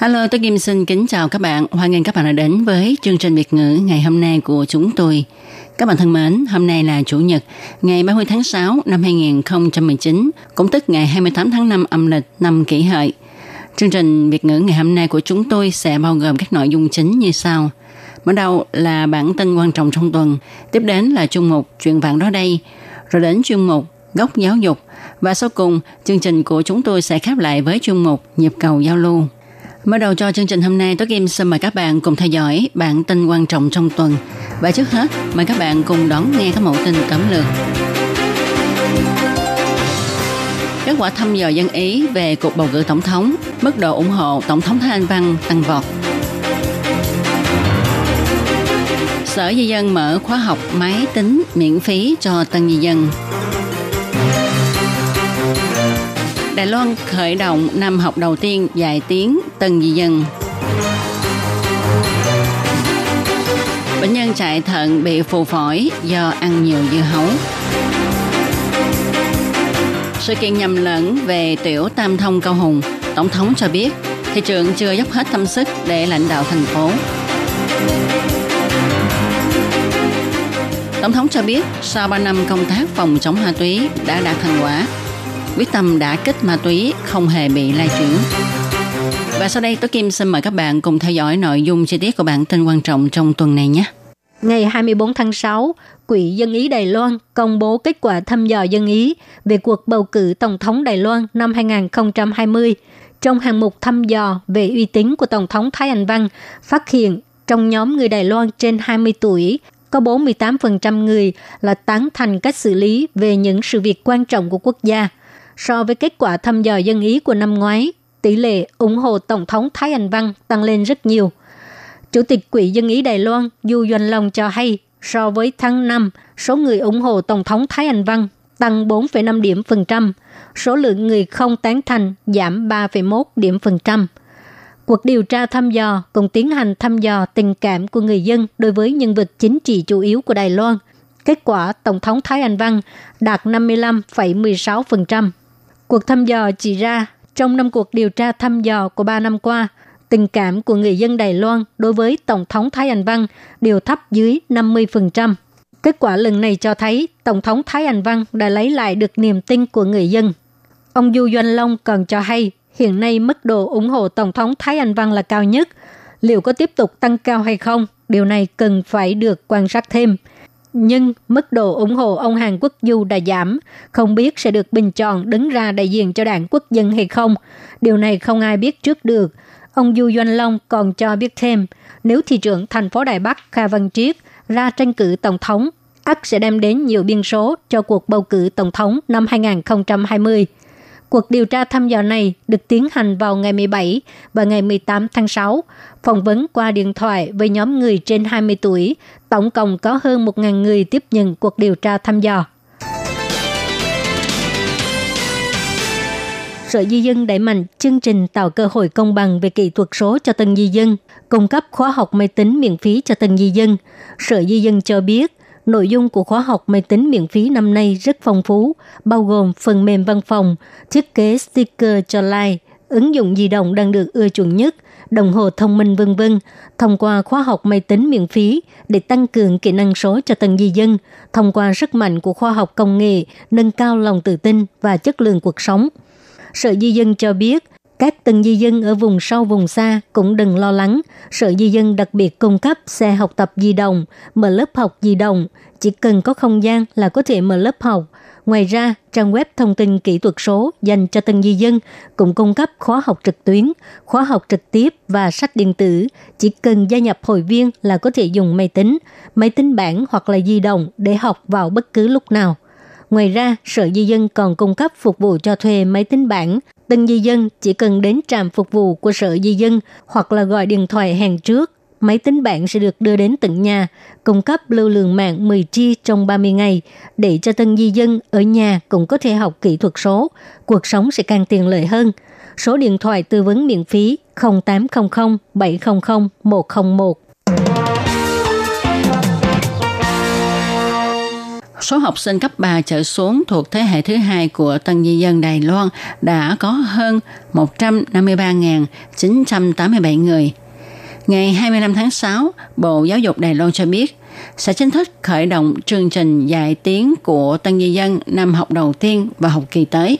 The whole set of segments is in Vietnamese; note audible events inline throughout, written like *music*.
Hello, tôi Kim xin kính chào các bạn. Hoan nghênh các bạn đã đến với chương trình Việt ngữ ngày hôm nay của chúng tôi. Các bạn thân mến, hôm nay là Chủ nhật, ngày 30 tháng 6 năm 2019, cũng tức ngày 28 tháng 5 âm lịch năm kỷ hợi. Chương trình Việt ngữ ngày hôm nay của chúng tôi sẽ bao gồm các nội dung chính như sau. Mở đầu là bản tin quan trọng trong tuần, tiếp đến là chuyên mục Chuyện vạn đó đây, rồi đến chuyên mục Góc giáo dục, và sau cùng, chương trình của chúng tôi sẽ khép lại với chuyên mục Nhịp cầu giao lưu. Mở đầu cho chương trình hôm nay, Tố Kim xin mời các bạn cùng theo dõi bản tin quan trọng trong tuần. Và trước hết, mời các bạn cùng đón nghe các mẫu tin tóm lược. Kết quả thăm dò dân Ý về cuộc bầu cử tổng thống, mức độ ủng hộ Tổng thống Thái Anh Văn tăng vọt. Sở Di dân mở khóa học máy tính miễn phí cho tân di dân. Đài Loan khởi động năm học đầu tiên dạy tiếng tân di dân. Bệnh nhân chạy thận bị phù phổi do ăn nhiều dưa hấu. Sự kiện nhầm lẫn về tiểu tam thông cao hùng, Tổng thống cho biết thị trường chưa dốc hết tâm sức để lãnh đạo thành phố. Tổng thống cho biết sau 3 năm công tác phòng chống ma túy đã đạt thành quả, quyết tâm đã kích ma túy không hề bị lai chuyển. Và sau đây, Tố Kim xin mời các bạn cùng theo dõi nội dung chi tiết của bản tin quan trọng trong tuần này nhé. Ngày 24 tháng 6, Quỹ Dân Ý Đài Loan công bố kết quả thăm dò dân Ý về cuộc bầu cử Tổng thống Đài Loan năm 2020. Trong hạng mục thăm dò về uy tín của Tổng thống Thái Anh Văn, phát hiện trong nhóm người Đài Loan trên 20 tuổi, có 48% người là tán thành cách xử lý về những sự việc quan trọng của quốc gia. So với kết quả thăm dò dân Ý của năm ngoái, tỷ lệ ủng hộ Tổng thống Thái Anh Văn tăng lên rất nhiều. Chủ tịch Quỹ Dân Ý Đài Loan Du Doanh Long cho hay, so với tháng 5, số người ủng hộ Tổng thống Thái Anh Văn tăng 4,5 điểm phần trăm, số lượng người không tán thành giảm 3,1 điểm phần trăm. Cuộc điều tra thăm dò cũng tiến hành thăm dò tình cảm của người dân đối với nhân vật chính trị chủ yếu của Đài Loan. Kết quả Tổng thống Thái Anh Văn đạt 55,16%. Cuộc thăm dò chỉ ra trong năm cuộc điều tra thăm dò của 3 năm qua, tình cảm của người dân Đài Loan đối với Tổng thống Thái Anh Văn đều thấp dưới 50%. Kết quả lần này cho thấy Tổng thống Thái Anh Văn đã lấy lại được niềm tin của người dân. Ông Du Doanh Long còn cho hay hiện nay mức độ ủng hộ Tổng thống Thái Anh Văn là cao nhất. Liệu có tiếp tục tăng cao hay không? Điều này cần phải được quan sát thêm. Nhưng mức độ ủng hộ ông Hàn Quốc Du đã giảm, không biết sẽ được bình chọn đứng ra đại diện cho đảng quốc dân hay không. Điều này không ai biết trước được. Ông Du Doanh Long còn cho biết thêm, nếu thị trưởng thành phố Đài Bắc Kha Văn Triết ra tranh cử tổng thống, ắt sẽ đem đến nhiều biên số cho cuộc bầu cử tổng thống năm 2020. Cuộc điều tra thăm dò này được tiến hành vào ngày 17 và ngày 18 tháng 6, phỏng vấn qua điện thoại với nhóm người trên 20 tuổi. Tổng cộng có hơn 1.000 người tiếp nhận cuộc điều tra thăm dò. Sở Di dân đẩy mạnh chương trình tạo cơ hội công bằng về kỹ thuật số cho tân di dân, cung cấp khóa học máy tính miễn phí cho tân di dân. Sở Di dân cho biết, Nội dung của khóa học máy tính miễn phí năm nay rất phong phú, bao gồm phần mềm văn phòng, thiết kế sticker cho like, ứng dụng di động đang được ưa chuộng nhất, đồng hồ thông minh vân vân. Thông qua khóa học máy tính miễn phí để tăng cường kỹ năng số cho tầng di dân, thông qua sức mạnh của khoa học công nghệ, nâng cao lòng tự tin và chất lượng cuộc sống. Sở Di dân cho biết, các từng di dân ở vùng sâu vùng xa cũng đừng lo lắng. Sở di dân đặc biệt cung cấp xe học tập di động, mở lớp học di động. Chỉ cần có không gian là có thể mở lớp học. Ngoài ra, trang web thông tin kỹ thuật số dành cho tân di dân cũng cung cấp khóa học trực tuyến, khóa học trực tiếp và sách điện tử. Chỉ cần gia nhập hội viên là có thể dùng máy tính, máy tính bảng hoặc là di động để học vào bất cứ lúc nào. Ngoài ra, Sở Di dân còn cung cấp phục vụ cho thuê máy tính bảng, Tân di dân chỉ cần đến trạm phục vụ của sở di dân hoặc là gọi điện thoại hẹn trước. Máy tính bảng sẽ được đưa đến tận nhà, cung cấp lưu lượng mạng 10 G trong 30 ngày để cho tân di dân ở nhà cũng có thể học kỹ thuật số. Cuộc sống sẽ càng tiện lợi hơn. Số điện thoại tư vấn miễn phí 0800 700 101. Số học sinh cấp 3 trở xuống thuộc thế hệ thứ hai của tân di dân Đài Loan đã có hơn 153.987 người. Ngày 25 tháng 6, Bộ Giáo dục Đài Loan cho biết sẽ chính thức khởi động chương trình dạy tiếng của tân di dân năm học đầu tiên và học kỳ tới.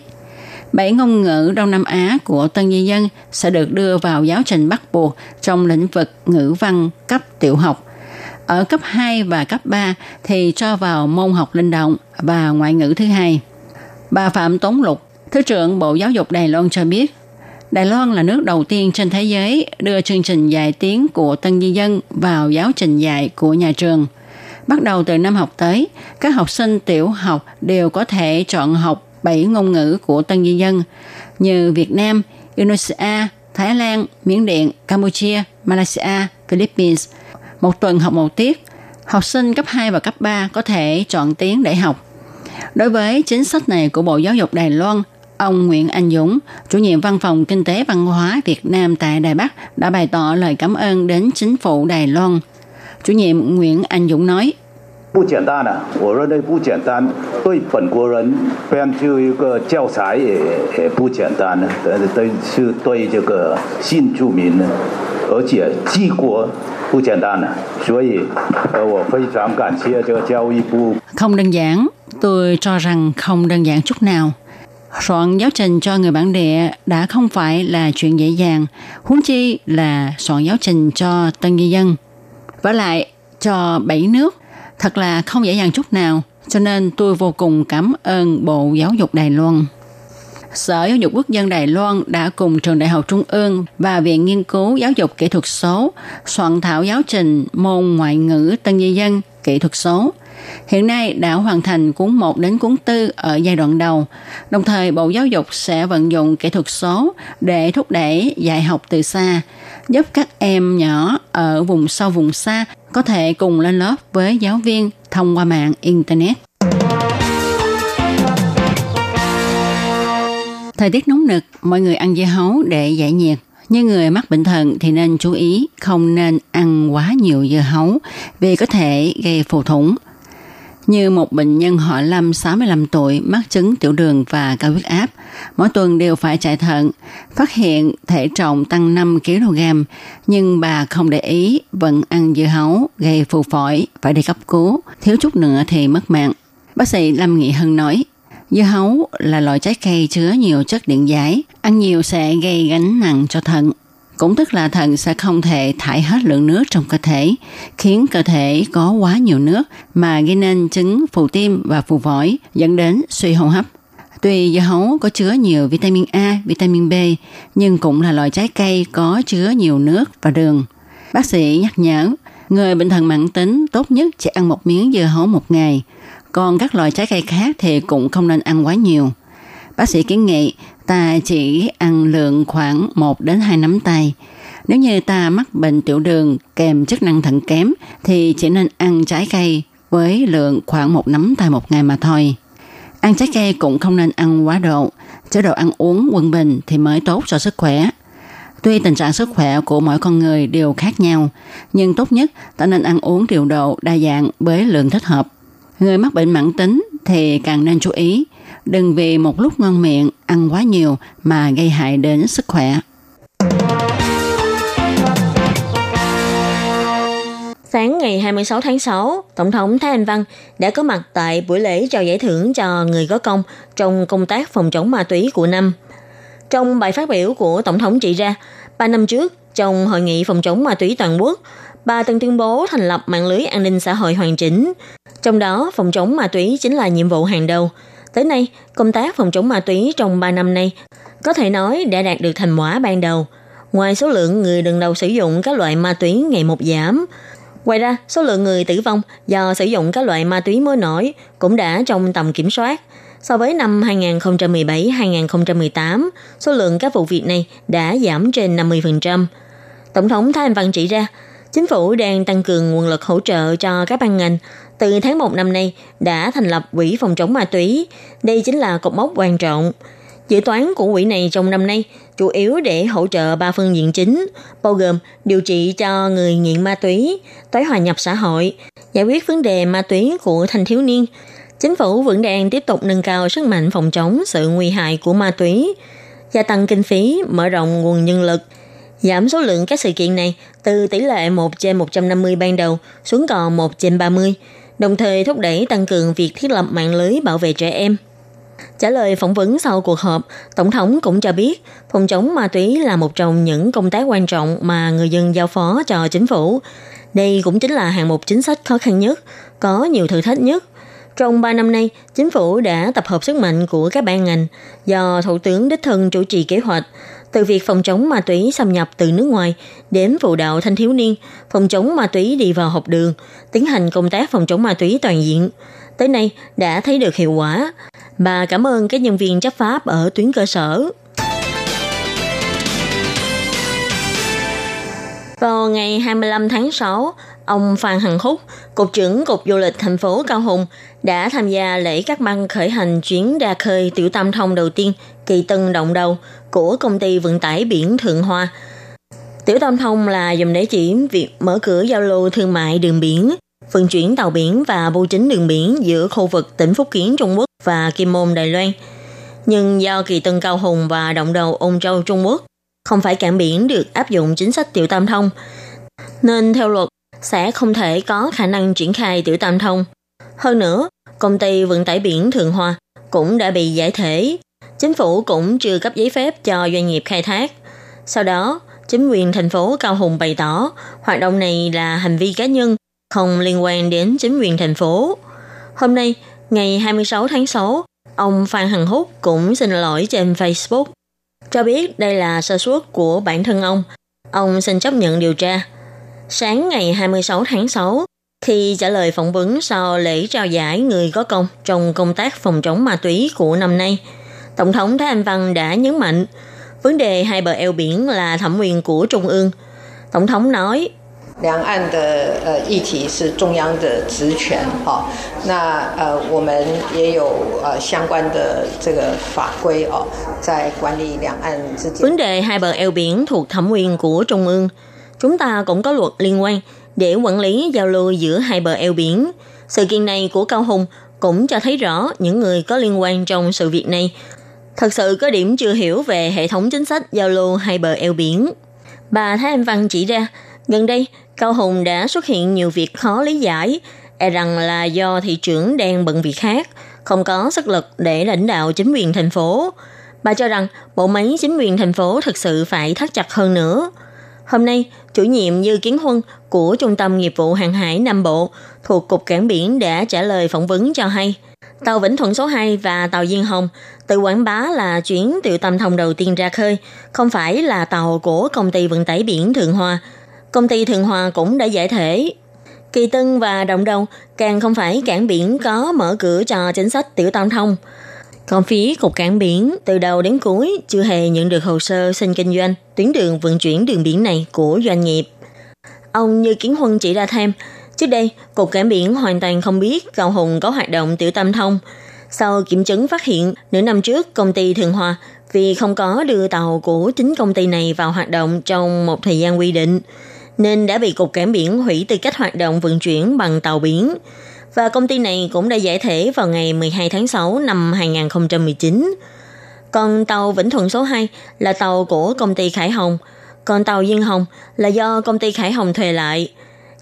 Bảy ngôn ngữ Đông Nam Á của tân di dân sẽ được đưa vào giáo trình bắt buộc trong lĩnh vực ngữ văn cấp tiểu học – ở cấp 2 và cấp 3 thì cho vào môn học linh động và ngoại ngữ thứ hai. Bà Phạm Tống Lục, Thứ trưởng Bộ Giáo dục Đài Loan cho biết, Đài Loan là nước đầu tiên trên thế giới đưa chương trình dạy tiếng của tân di dân vào giáo trình dạy của nhà trường. Bắt đầu từ năm học tới, các học sinh tiểu học đều có thể chọn học 7 ngôn ngữ của tân di dân như Việt Nam, Indonesia, Thái Lan, Miến Điện, Campuchia, Malaysia, Philippines – một tuần học một tiết. Học sinh cấp 2 và cấp 3 có thể chọn tiếng để học. Đối với chính sách này của Bộ Giáo dục Đài Loan, ông Nguyễn Anh Dũng, chủ nhiệm văn phòng kinh tế văn hóa Việt Nam tại Đài Bắc đã bày tỏ lời cảm ơn đến chính phủ Đài Loan. Chủ nhiệm Nguyễn Anh Dũng nói, 不简单的，我认为不简单，对本国人编就一个教材也也不简单呢，对对是对这个新住民呢，而且治国不简单的，所以呃我非常感谢这个教育部。Không đơn giản, tôi cho rằng không đơn giản chút nào. Soạn giáo trình cho người bản địa đã không phải là chuyện dễ dàng, huống chi là soạn giáo trình cho tân di dân. Và lại, cho bảy nước, thật là không dễ dàng chút nào, cho nên tôi vô cùng cảm ơn Bộ Giáo dục Đài Loan. Sở Giáo dục Quốc dân Đài Loan đã cùng Trường Đại học Trung ương và Viện Nghiên cứu Giáo dục Kỹ thuật số soạn thảo giáo trình môn ngoại ngữ tân di dân kỹ thuật số. Hiện nay đã hoàn thành cuốn 1 đến cuốn 4 ở giai đoạn đầu. Đồng thời Bộ Giáo dục sẽ vận dụng kỹ thuật số để thúc đẩy dạy học từ xa, giúp các em nhỏ ở vùng sâu vùng xa có thể cùng lên lớp với giáo viên thông qua mạng Internet. Thời tiết nóng nực, mọi người ăn dưa hấu để giải nhiệt. Như người mắc bệnh thận thì nên chú ý không nên ăn quá nhiều dưa hấu vì có thể gây phù thủng. Như một bệnh nhân họ Lâm 65 tuổi mắc chứng tiểu đường và cao huyết áp, mỗi tuần đều phải chạy thận, phát hiện thể trọng tăng 5 kg, nhưng bà không để ý vẫn ăn dưa hấu gây phù phổi, phải đi cấp cứu, thiếu chút nữa thì mất mạng. Bác sĩ Lâm Nghị Hân nói, Dưa hấu là loại trái cây chứa nhiều chất điện giải, ăn nhiều sẽ gây gánh nặng cho thận. Cũng tức là thận sẽ không thể thải hết lượng nước trong cơ thể, khiến cơ thể có quá nhiều nước mà gây nên chứng phù tim và phù phổi, dẫn đến suy hô hấp. Tuy dưa hấu có chứa nhiều vitamin A, vitamin B, nhưng cũng là loại trái cây có chứa nhiều nước và đường. Bác sĩ nhắc nhở, người bệnh thận mãn tính tốt nhất chỉ ăn một miếng dưa hấu một ngày – còn các loại trái cây khác thì cũng không nên ăn quá nhiều. Bác sĩ kiến nghị ta chỉ ăn lượng khoảng 1 đến 2 nắm tay. Nếu như ta mắc bệnh tiểu đường kèm chức năng thận kém thì chỉ nên ăn trái cây với lượng khoảng một nắm tay một ngày mà thôi. Ăn trái cây cũng không nên ăn quá độ. Chế độ ăn uống quân bình thì mới tốt cho sức khỏe. Tuy tình trạng sức khỏe của mỗi con người đều khác nhau, nhưng tốt nhất ta nên ăn uống điều độ đa dạng với lượng thích hợp. Người mắc bệnh mãn tính thì càng nên chú ý, đừng vì một lúc ngon miệng ăn quá nhiều mà gây hại đến sức khỏe. Sáng ngày 26 tháng 6, Tổng thống Thái Anh Văn đã có mặt tại buổi lễ trao giải thưởng cho người có công trong công tác phòng chống ma túy của năm. Trong bài phát biểu của Tổng thống chỉ ra, 3 năm trước, trong hội nghị phòng chống ma túy toàn quốc, bà từng tuyên bố thành lập mạng lưới an ninh xã hội hoàn chỉnh. Trong đó, phòng chống ma túy chính là nhiệm vụ hàng đầu. Tới nay, công tác phòng chống ma túy trong 3 năm nay có thể nói đã đạt được thành quả ban đầu. Ngoài số lượng người lần đầu sử dụng các loại ma túy ngày một giảm, ngoài ra số lượng người tử vong do sử dụng các loại ma túy mới nổi cũng đã trong tầm kiểm soát. So với năm 2017-2018, số lượng các vụ việc này đã giảm trên 50%. Tổng thống Thái Anh Văn chỉ ra, chính phủ đang tăng cường nguồn lực hỗ trợ cho các ban ngành. Từ tháng 1 năm nay đã thành lập Quỹ phòng chống ma túy. Đây chính là cột mốc quan trọng. Dự toán của quỹ này trong năm nay chủ yếu để hỗ trợ ba phương diện chính, bao gồm điều trị cho người nghiện ma túy, tái hòa nhập xã hội, giải quyết vấn đề ma túy của thanh thiếu niên. Chính phủ vẫn đang tiếp tục nâng cao sức mạnh phòng chống sự nguy hại của ma túy, gia tăng kinh phí, mở rộng nguồn nhân lực, giảm số lượng các sự kiện này từ tỷ lệ 1 trên 150 ban đầu xuống còn 1 trên 30, đồng thời thúc đẩy tăng cường việc thiết lập mạng lưới bảo vệ trẻ em. Trả lời phỏng vấn sau cuộc họp, Tổng thống cũng cho biết phòng chống ma túy là một trong những công tác quan trọng mà người dân giao phó cho chính phủ. Đây cũng chính là hạng mục chính sách khó khăn nhất, có nhiều thử thách nhất. Trong 3 năm nay, chính phủ đã tập hợp sức mạnh của các ban ngành do Thủ tướng đích thân chủ trì kế hoạch, từ việc phòng chống ma túy xâm nhập từ nước ngoài đến vụ đạo thanh thiếu niên, phòng chống ma túy đi vào học đường, tiến hành công tác phòng chống ma túy toàn diện. Tới nay đã thấy được hiệu quả. Bà cảm ơn các nhân viên chấp pháp ở tuyến cơ sở. Vào ngày 25 tháng 6, ông Phan Hằng Húc, Cục trưởng Cục Du lịch thành phố Cao Hùng, đã tham gia lễ cắt băng khởi hành chuyến đa khơi tiểu tam thông đầu tiên kỳ tân động đầu của công ty vận tải biển Thượng Hoa. Tiểu tam thông là dùng để chỉ việc mở cửa giao lưu thương mại đường biển, vận chuyển tàu biển và bưu chính đường biển giữa khu vực tỉnh Phúc Kiến Trung Quốc và Kim Môn Đài Loan. Nhưng do kỳ tân Cao Hùng và động đầu Ôn Châu Trung Quốc không phải cảng biển được áp dụng chính sách tiểu tam thông, nên theo luật sẽ không thể có khả năng triển khai tiểu tam thông. Hơn nữa, công ty vận tải biển Thượng Hoa cũng đã bị giải thể. Chính phủ cũng chưa cấp giấy phép cho doanh nghiệp khai thác. Sau đó, chính quyền thành phố Cao Hùng bày tỏ hoạt động này là hành vi cá nhân, không liên quan đến chính quyền thành phố. Hôm nay, ngày 26 tháng 6, ông Phan Hằng Húc cũng xin lỗi trên Facebook, cho biết đây là sơ suất của bản thân ông. Ông xin chấp nhận điều tra. Sáng ngày 26 tháng 6, khi trả lời phỏng vấn sau lễ trao giải người có công trong công tác phòng chống ma túy của năm nay, Tổng thống Thái Anh Văn đã nhấn mạnh vấn đề hai bờ eo biển là thẩm quyền của Trung ương. Tổng thống nói, 两岸的呃议题是中央的职权，哈、哦，那呃我们也有呃相关的这个法规哦，在管理两岸之间。 Vấn đề hai bờ eo biển thuộc thẩm quyền của Trung ương. Chúng ta cũng có luật liên quan để quản lý giao lưu giữa hai bờ eo biển. Sự kiện này của Cao Hùng cũng cho thấy rõ những người có liên quan trong sự việc này thật sự có điểm chưa hiểu về hệ thống chính sách giao lưu hai bờ eo biển. Bà Thái Anh Văn chỉ ra, gần đây Cao Hùng đã xuất hiện nhiều việc khó lý giải, e rằng là do thị trưởng đang bận việc khác, không có sức lực để lãnh đạo chính quyền thành phố. Bà cho rằng bộ máy chính quyền thành phố thực sự phải thắt chặt hơn nữa. Hôm nay, chủ nhiệm Như Kiến Huân của Trung tâm Nghiệp vụ Hàng hải Nam Bộ thuộc Cục Cảng Biển đã trả lời phỏng vấn cho hay, tàu Vĩnh Thuận số 2 và tàu Diên Hồng tự quảng bá là chuyến tiểu tâm thông đầu tiên ra khơi, không phải là tàu của công ty vận tải biển Thượng hòa Công ty Thượng hòa cũng đã giải thể. Kỳ Tân và Động Đầu càng không phải cảng biển có mở cửa cho chính sách tiểu tam thông. Còn phía Cục Cảng Biển từ đầu đến cuối chưa hề nhận được hồ sơ xin kinh doanh tuyến đường vận chuyển đường biển này của doanh nghiệp. Ông Như Kiến Huân chỉ ra thêm, trước đây Cục Cảng Biển hoàn toàn không biết Cao Hùng có hoạt động tiểu tam thông. Sau kiểm chứng phát hiện, nửa năm trước công ty Thường Hòa vì không có đưa tàu của chính công ty này vào hoạt động trong một thời gian quy định, nên đã bị Cục Cảng Biển hủy tư cách hoạt động vận chuyển bằng tàu biển. Và công ty này cũng đã giải thể vào ngày 12 tháng 6 năm 2019. Còn tàu Vĩnh Thuận số 2 là tàu của công ty Khải Hồng, còn tàu Duyên Hồng là do công ty Khải Hồng thuê lại.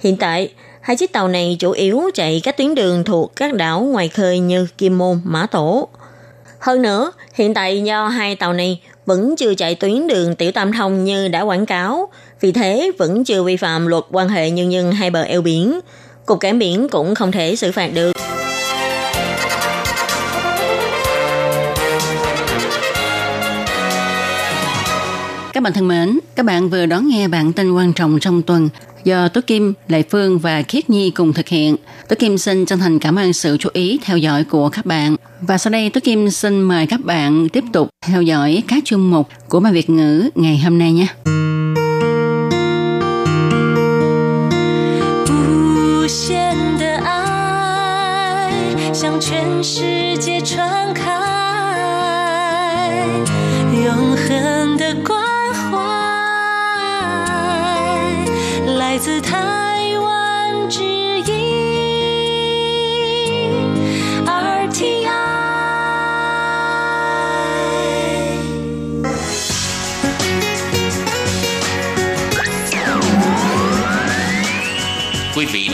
Hiện tại, hai chiếc tàu này chủ yếu chạy các tuyến đường thuộc các đảo ngoài khơi như Kim Môn, Mã Tổ. Hơn nữa, hiện tại do hai tàu này vẫn chưa chạy tuyến đường tiểu tam thông như đã quảng cáo, vì thế vẫn chưa vi phạm luật quan hệ nhân dân hai bờ eo biển. Cục cảng biển cũng không thể xử phạt được. Các bạn thân mến, các bạn vừa đón nghe bản tin quan trọng trong tuần do Tố Kim, Lệ Phương và Khiết Nhi cùng thực hiện. Tố Kim xin chân thành cảm ơn sự chú ý theo dõi của các bạn. Và sau đây Tố Kim xin mời các bạn tiếp tục theo dõi các chương mục của bài Việt ngữ ngày hôm nay nhé. 全世界传开，永恒的光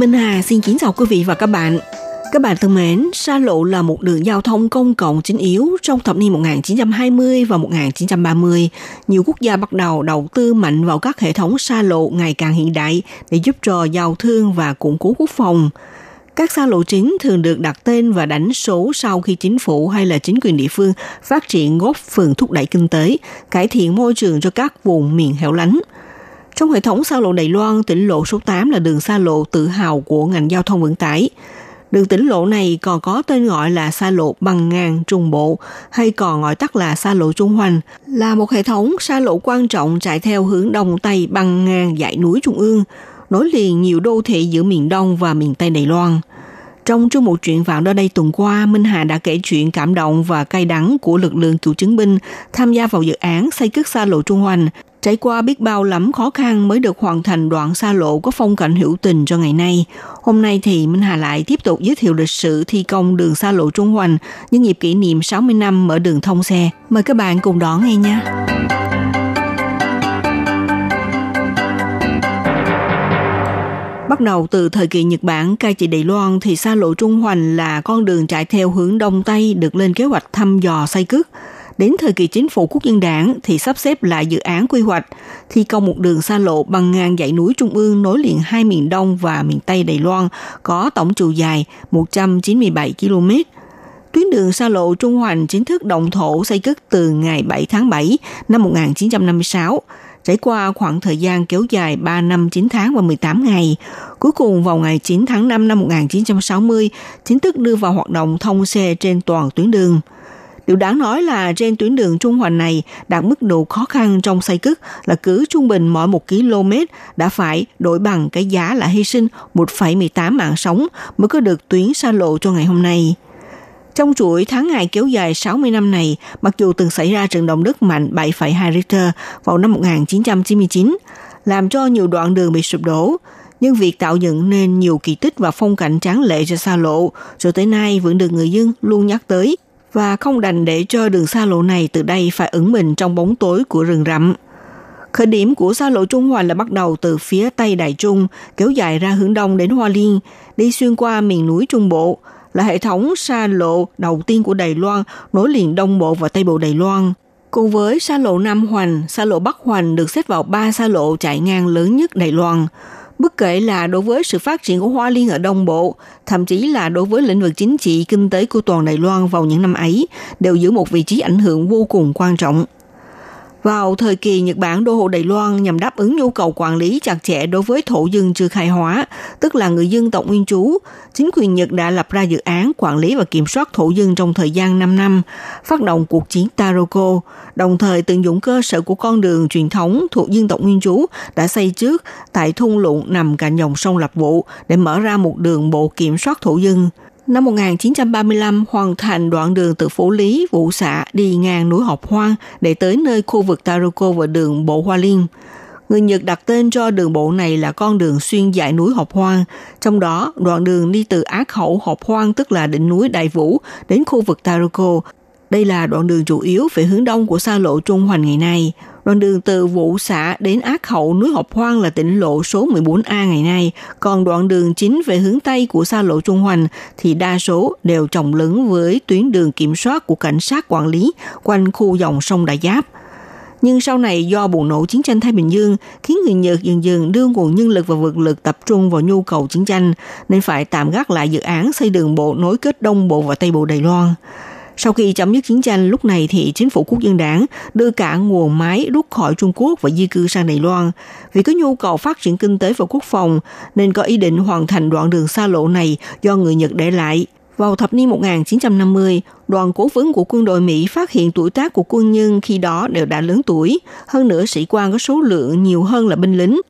Minh Hà xin kính chào quý vị và các bạn. Các bạn thân mến, xa lộ là một đường giao thông công cộng chính yếu trong thập niên 1920 và 1930. Nhiều quốc gia bắt đầu đầu tư mạnh vào các hệ thống xa lộ ngày càng hiện đại để giúp cho giao thương và củng cố quốc phòng. Các xa lộ chính thường được đặt tên và đánh số sau khi chính phủ hay là chính quyền địa phương phát triển góp phần thúc đẩy kinh tế, cải thiện môi trường cho các vùng miền hẻo lánh. Trong hệ thống xa lộ Đài Loan, tỉnh lộ số 8 là đường xa lộ tự hào của ngành giao thông vận tải. Đường tỉnh lộ này còn có tên gọi là xa lộ bằng ngang trung bộ hay còn gọi tắt là xa lộ Trung Hoành, là một hệ thống xa lộ quan trọng chạy theo hướng đông tây bằng ngang dãy núi Trung ương, nối liền nhiều đô thị giữa miền Đông và miền Tây Đài Loan. Trong chương một chuyện vạn đó đây tuần qua, Minh Hà đã kể chuyện cảm động và cay đắng của lực lượng cựu chiến binh tham gia vào dự án xây cất xa lộ Trung Hoành, trải qua biết bao lắm khó khăn mới được hoàn thành đoạn xa lộ có phong cảnh hữu tình cho ngày nay. Hôm nay thì Minh Hà lại tiếp tục giới thiệu lịch sử thi công đường xa lộ Trung Hoành nhân dịp kỷ niệm 60 năm mở đường thông xe. Mời các bạn cùng đón nghe nha. Bắt đầu từ thời kỳ Nhật Bản, cai trị Đài Loan thì xa lộ Trung Hoành là con đường chạy theo hướng Đông Tây được lên kế hoạch thăm dò xây cất. Đến thời kỳ chính phủ quốc dân đảng thì sắp xếp lại dự án quy hoạch, thi công một đường xa lộ bằng ngang dãy núi Trung ương nối liền hai miền Đông và miền Tây Đài Loan có tổng chiều dài 197 km. Tuyến đường xa lộ Trung Hoành chính thức động thổ xây cất từ ngày 7 tháng 7 năm 1956, trải qua khoảng thời gian kéo dài 3 năm 9 tháng và 18 ngày. Cuối cùng vào ngày 9 tháng 5 năm 1960, chính thức đưa vào hoạt động thông xe trên toàn tuyến đường. Điều đáng nói là trên tuyến đường Trung Hoành này đạt mức độ khó khăn trong xây cất là cứ trung bình mỗi 1 km đã phải đổi bằng cái giá là hy sinh 1,18 mạng sống mới có được tuyến xa lộ cho ngày hôm nay. Trong chuỗi tháng ngày kéo dài 60 năm này, mặc dù từng xảy ra trận động đất mạnh 7,2 Richter vào năm 1999, làm cho nhiều đoạn đường bị sụp đổ, nhưng việc tạo dựng nên nhiều kỳ tích và phong cảnh tráng lệ cho xa lộ, cho tới nay vẫn được người dân luôn nhắc tới và không đành để cho đường xa lộ này từ đây phải ẩn mình trong bóng tối của rừng rậm. Khởi điểm của xa lộ Trung Hoa là bắt đầu từ phía Tây Đại Trung, kéo dài ra hướng đông đến Hoa Liên, đi xuyên qua miền núi Trung Bộ, là hệ thống xa lộ đầu tiên của Đài Loan nối liền Đông Bộ và Tây Bộ Đài Loan. Cùng với xa lộ Nam Hoành, xa lộ Bắc Hoành được xếp vào ba xa lộ chạy ngang lớn nhất Đài Loan. Bất kể là đối với sự phát triển của Hoa Liên ở Đông Bộ, thậm chí là đối với lĩnh vực chính trị, kinh tế của toàn Đài Loan vào những năm ấy, đều giữ một vị trí ảnh hưởng vô cùng quan trọng. Vào thời kỳ Nhật Bản đô hộ Đài Loan nhằm đáp ứng nhu cầu quản lý chặt chẽ đối với thổ dân chưa khai hóa, tức là người dân tộc nguyên trú, chính quyền Nhật đã lập ra dự án quản lý và kiểm soát thổ dân trong thời gian 5 năm, phát động cuộc chiến Taroko, đồng thời tận dụng cơ sở của con đường truyền thống thuộc dân tộc nguyên trú đã xây trước tại thung lũng nằm cạnh dòng sông Lập vụ để mở ra một đường bộ kiểm soát thổ dân. Năm 1935 hoàn thành đoạn đường từ Phố Lý, Vũ Xã đi ngang núi Học Hoang để tới nơi khu vực Taroko và đường Bộ Hoa Liên. Người Nhật đặt tên cho đường bộ này là con đường xuyên dãy núi Hộp Hoang, trong đó đoạn đường đi từ Á Khẩu Hộp Hoang tức là đỉnh núi Đại Vũ đến khu vực Taroko. Đây là đoạn đường chủ yếu về hướng đông của xa lộ Trung Hoành ngày nay. Đoạn đường từ Vũ xã đến Ác Hậu núi Hợp Hoang là tỉnh lộ số 14A ngày nay, còn đoạn đường chính về hướng Tây của xa lộ Trung Hoành thì đa số đều trồng lấn với tuyến đường kiểm soát của cảnh sát quản lý quanh khu dòng sông Đại Giáp – nhưng sau này do bùng nổ chiến tranh Thái Bình Dương khiến người Nhật dần dần đưa nguồn nhân lực và vật lực tập trung vào nhu cầu chiến tranh nên phải tạm gác lại dự án xây đường bộ nối kết Đông Bộ và Tây Bộ Đài Loan. Sau khi chấm dứt chiến tranh, lúc này thì chính phủ quốc dân đảng đưa cả nguồn máy rút khỏi Trung Quốc và di cư sang Đài Loan. Vì có nhu cầu phát triển kinh tế và quốc phòng, nên có ý định hoàn thành đoạn đường xa lộ này do người Nhật để lại. Vào thập niên 1950, đoàn cố vấn của quân đội Mỹ phát hiện tuổi tác của quân nhân khi đó đều đã lớn tuổi, hơn nữa sĩ quan có số lượng nhiều hơn là binh lính.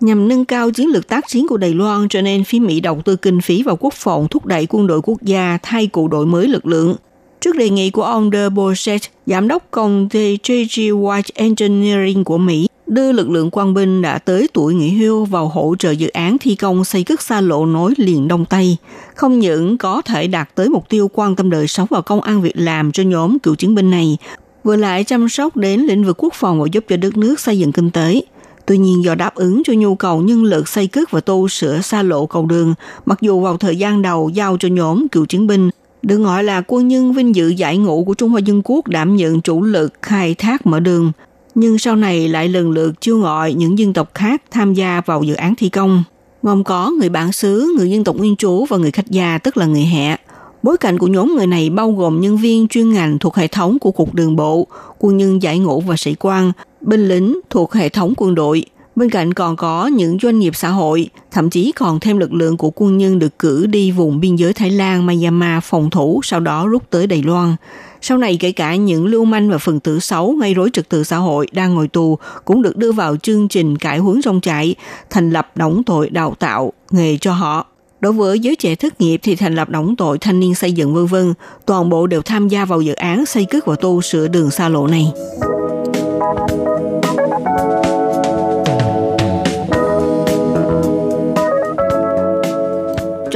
Nhằm nâng cao chiến lược tác chiến của Đài Loan, cho nên phía Mỹ đầu tư kinh phí vào quốc phòng thúc đẩy quân đội quốc gia thay cụ đội mới lực lượng. Trước đề nghị của ông De Bosset, giám đốc công ty J.G. White Engineering của Mỹ, đưa lực lượng quan binh đã tới tuổi nghỉ hưu vào hỗ trợ dự án thi công xây cất xa lộ nối liền Đông Tây. Không những có thể đạt tới mục tiêu quan tâm đời sống và công an việc làm cho nhóm cựu chiến binh này, vừa lại chăm sóc đến lĩnh vực quốc phòng và giúp cho đất nước xây dựng kinh tế. Tuy nhiên do đáp ứng cho nhu cầu nhân lực xây cất và tu sửa xa lộ cầu đường, mặc dù vào thời gian đầu giao cho nhóm cựu chiến binh, được gọi là quân nhân vinh dự giải ngũ của Trung Hoa Dân Quốc đảm nhận chủ lực khai thác mở đường, nhưng sau này lại lần lượt chiêu gọi những dân tộc khác tham gia vào dự án thi công. Gồm có người bản xứ, người dân tộc nguyên trú và người khách gia tức là người hẹ. Bối cảnh của nhóm người này bao gồm nhân viên chuyên ngành thuộc hệ thống của Cục Đường Bộ, quân nhân giải ngũ và sĩ quan, binh lính thuộc hệ thống quân đội. Bên cạnh còn có những doanh nghiệp xã hội, thậm chí còn thêm lực lượng của quân nhân được cử đi vùng biên giới Thái Lan, Myanmar phòng thủ, sau đó rút tới Đài Loan. Sau này kể cả những lưu manh và phần tử xấu gây rối trật tự xã hội đang ngồi tù cũng được đưa vào chương trình cải huấn rong trại, thành lập đóng tội đào tạo nghề cho họ. Đối với giới trẻ thất nghiệp thì thành lập đóng tội thanh niên xây dựng vân vân, toàn bộ đều tham gia vào dự án xây cất và tu sửa đường xa lộ này.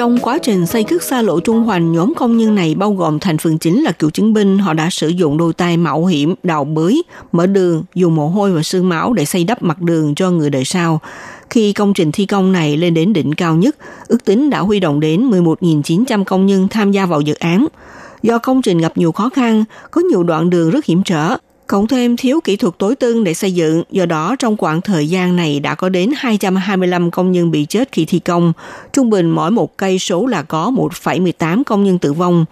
Trong quá trình xây cất xa lộ Trung Hoành, nhóm công nhân này bao gồm thành phần chính là cựu chiến binh. Họ đã sử dụng đôi tay mạo hiểm, đào bới, mở đường, dùng mồ hôi và sương máu để xây đắp mặt đường cho người đời sau. Khi công trình thi công này lên đến đỉnh cao nhất, ước tính đã huy động đến 11.900 công nhân tham gia vào dự án. Do công trình gặp nhiều khó khăn, có nhiều đoạn đường rất hiểm trở, Cộng thêm thiếu kỹ thuật tối tân để xây dựng, do đó trong khoảng thời gian này đã có đến 225 công nhân bị chết khi thi công. Trung bình mỗi một cây số là có 1,18 công nhân tử vong.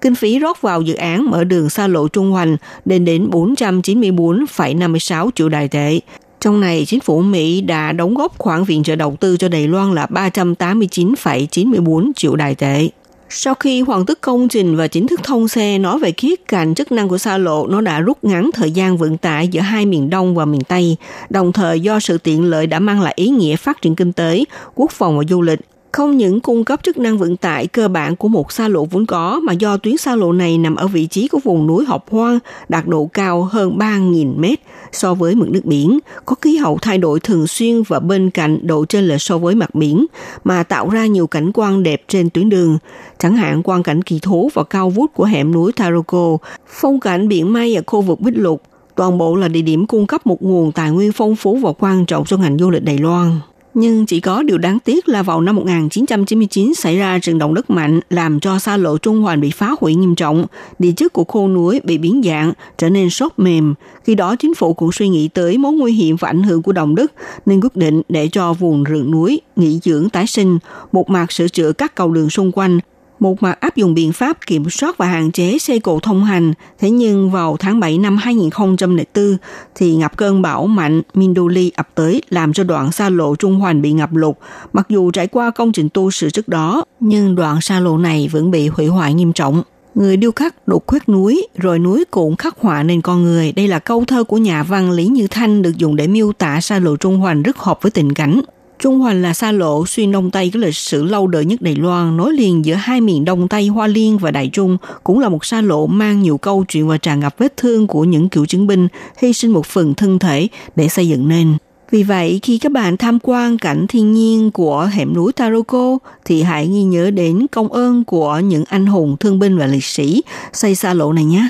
Kinh phí rót vào dự án mở đường xa lộ Trung Hoành lên đến 494,56 triệu đài tệ. Trong này, chính phủ Mỹ đã đóng góp khoản viện trợ đầu tư cho Đài Loan là 389,94 triệu đài tệ. Sau khi hoàn tất công trình và chính thức thông xe nói về khía cạnh chức năng của xa lộ, nó đã rút ngắn thời gian vận tải giữa hai miền Đông và miền Tây, đồng thời do sự tiện lợi đã mang lại ý nghĩa phát triển kinh tế, quốc phòng và du lịch, không những cung cấp chức năng vận tải cơ bản của một xa lộ vốn có mà do tuyến xa lộ này nằm ở vị trí của vùng núi Học Hoang đạt độ cao hơn 3.000 mét so với mực nước biển, có khí hậu thay đổi thường xuyên và bên cạnh độ trên lệch so với mặt biển mà tạo ra nhiều cảnh quan đẹp trên tuyến đường, chẳng hạn quang cảnh kỳ thú và cao vút của hẻm núi Taroko, phong cảnh biển mây ở khu vực Bích Lục, toàn bộ là địa điểm cung cấp một nguồn tài nguyên phong phú và quan trọng cho ngành du lịch Đài Loan. Nhưng chỉ có điều đáng tiếc là vào năm 1999 xảy ra trận động đất mạnh làm cho xa lộ Trung Hoàn bị phá hủy nghiêm trọng, địa chất của khô núi bị biến dạng, trở nên sốt mềm. Khi đó chính phủ cũng suy nghĩ tới mối nguy hiểm và ảnh hưởng của động đất nên quyết định để cho vùng rừng núi nghỉ dưỡng tái sinh, một mặt sửa chữa các cầu đường xung quanh một mặt áp dụng biện pháp kiểm soát và hạn chế xe cộ thông hành. Thế nhưng vào tháng 7 năm 2004 thì ngập cơn bão mạnh Minduli ập tới làm cho đoạn xa lộ Trung Hoành bị ngập lụt. Mặc dù trải qua công trình tu sửa trước đó, nhưng đoạn xa lộ này vẫn bị hủy hoại nghiêm trọng. Người điêu khắc đục khoét núi, rồi núi cũng khắc họa nên con người. Đây là câu thơ của nhà văn Lý Như Thanh được dùng để miêu tả xa lộ Trung Hoành rất hợp với tình cảnh Trung Hoành là xa lộ xuyên Đông Tây có lịch sử lâu đời nhất Đài Loan, nối liền giữa hai miền Đông Tây Hoa Liên và Đại Trung, cũng là một xa lộ mang nhiều câu chuyện và tràn ngập vết thương của những cựu chiến binh hy sinh một phần thân thể để xây dựng nên. Vì vậy, khi các bạn tham quan cảnh thiên nhiên của hẻm núi Taroko thì hãy ghi nhớ đến công ơn của những anh hùng thương binh và liệt sĩ xây xa lộ này nhé.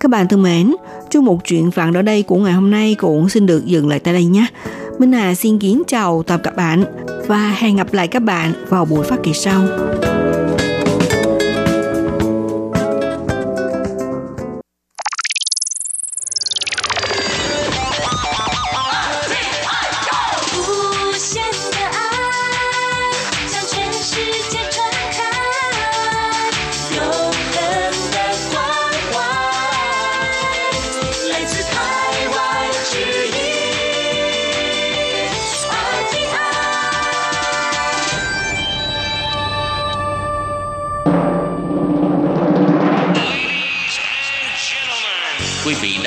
Các bạn thân mến, chung một chuyện vạn ở đây của ngày hôm nay cũng xin được dừng lại tại đây nhé. Minh Hà xin kính chào tạm các bạn và hẹn gặp lại các bạn vào buổi phát kỳ sau.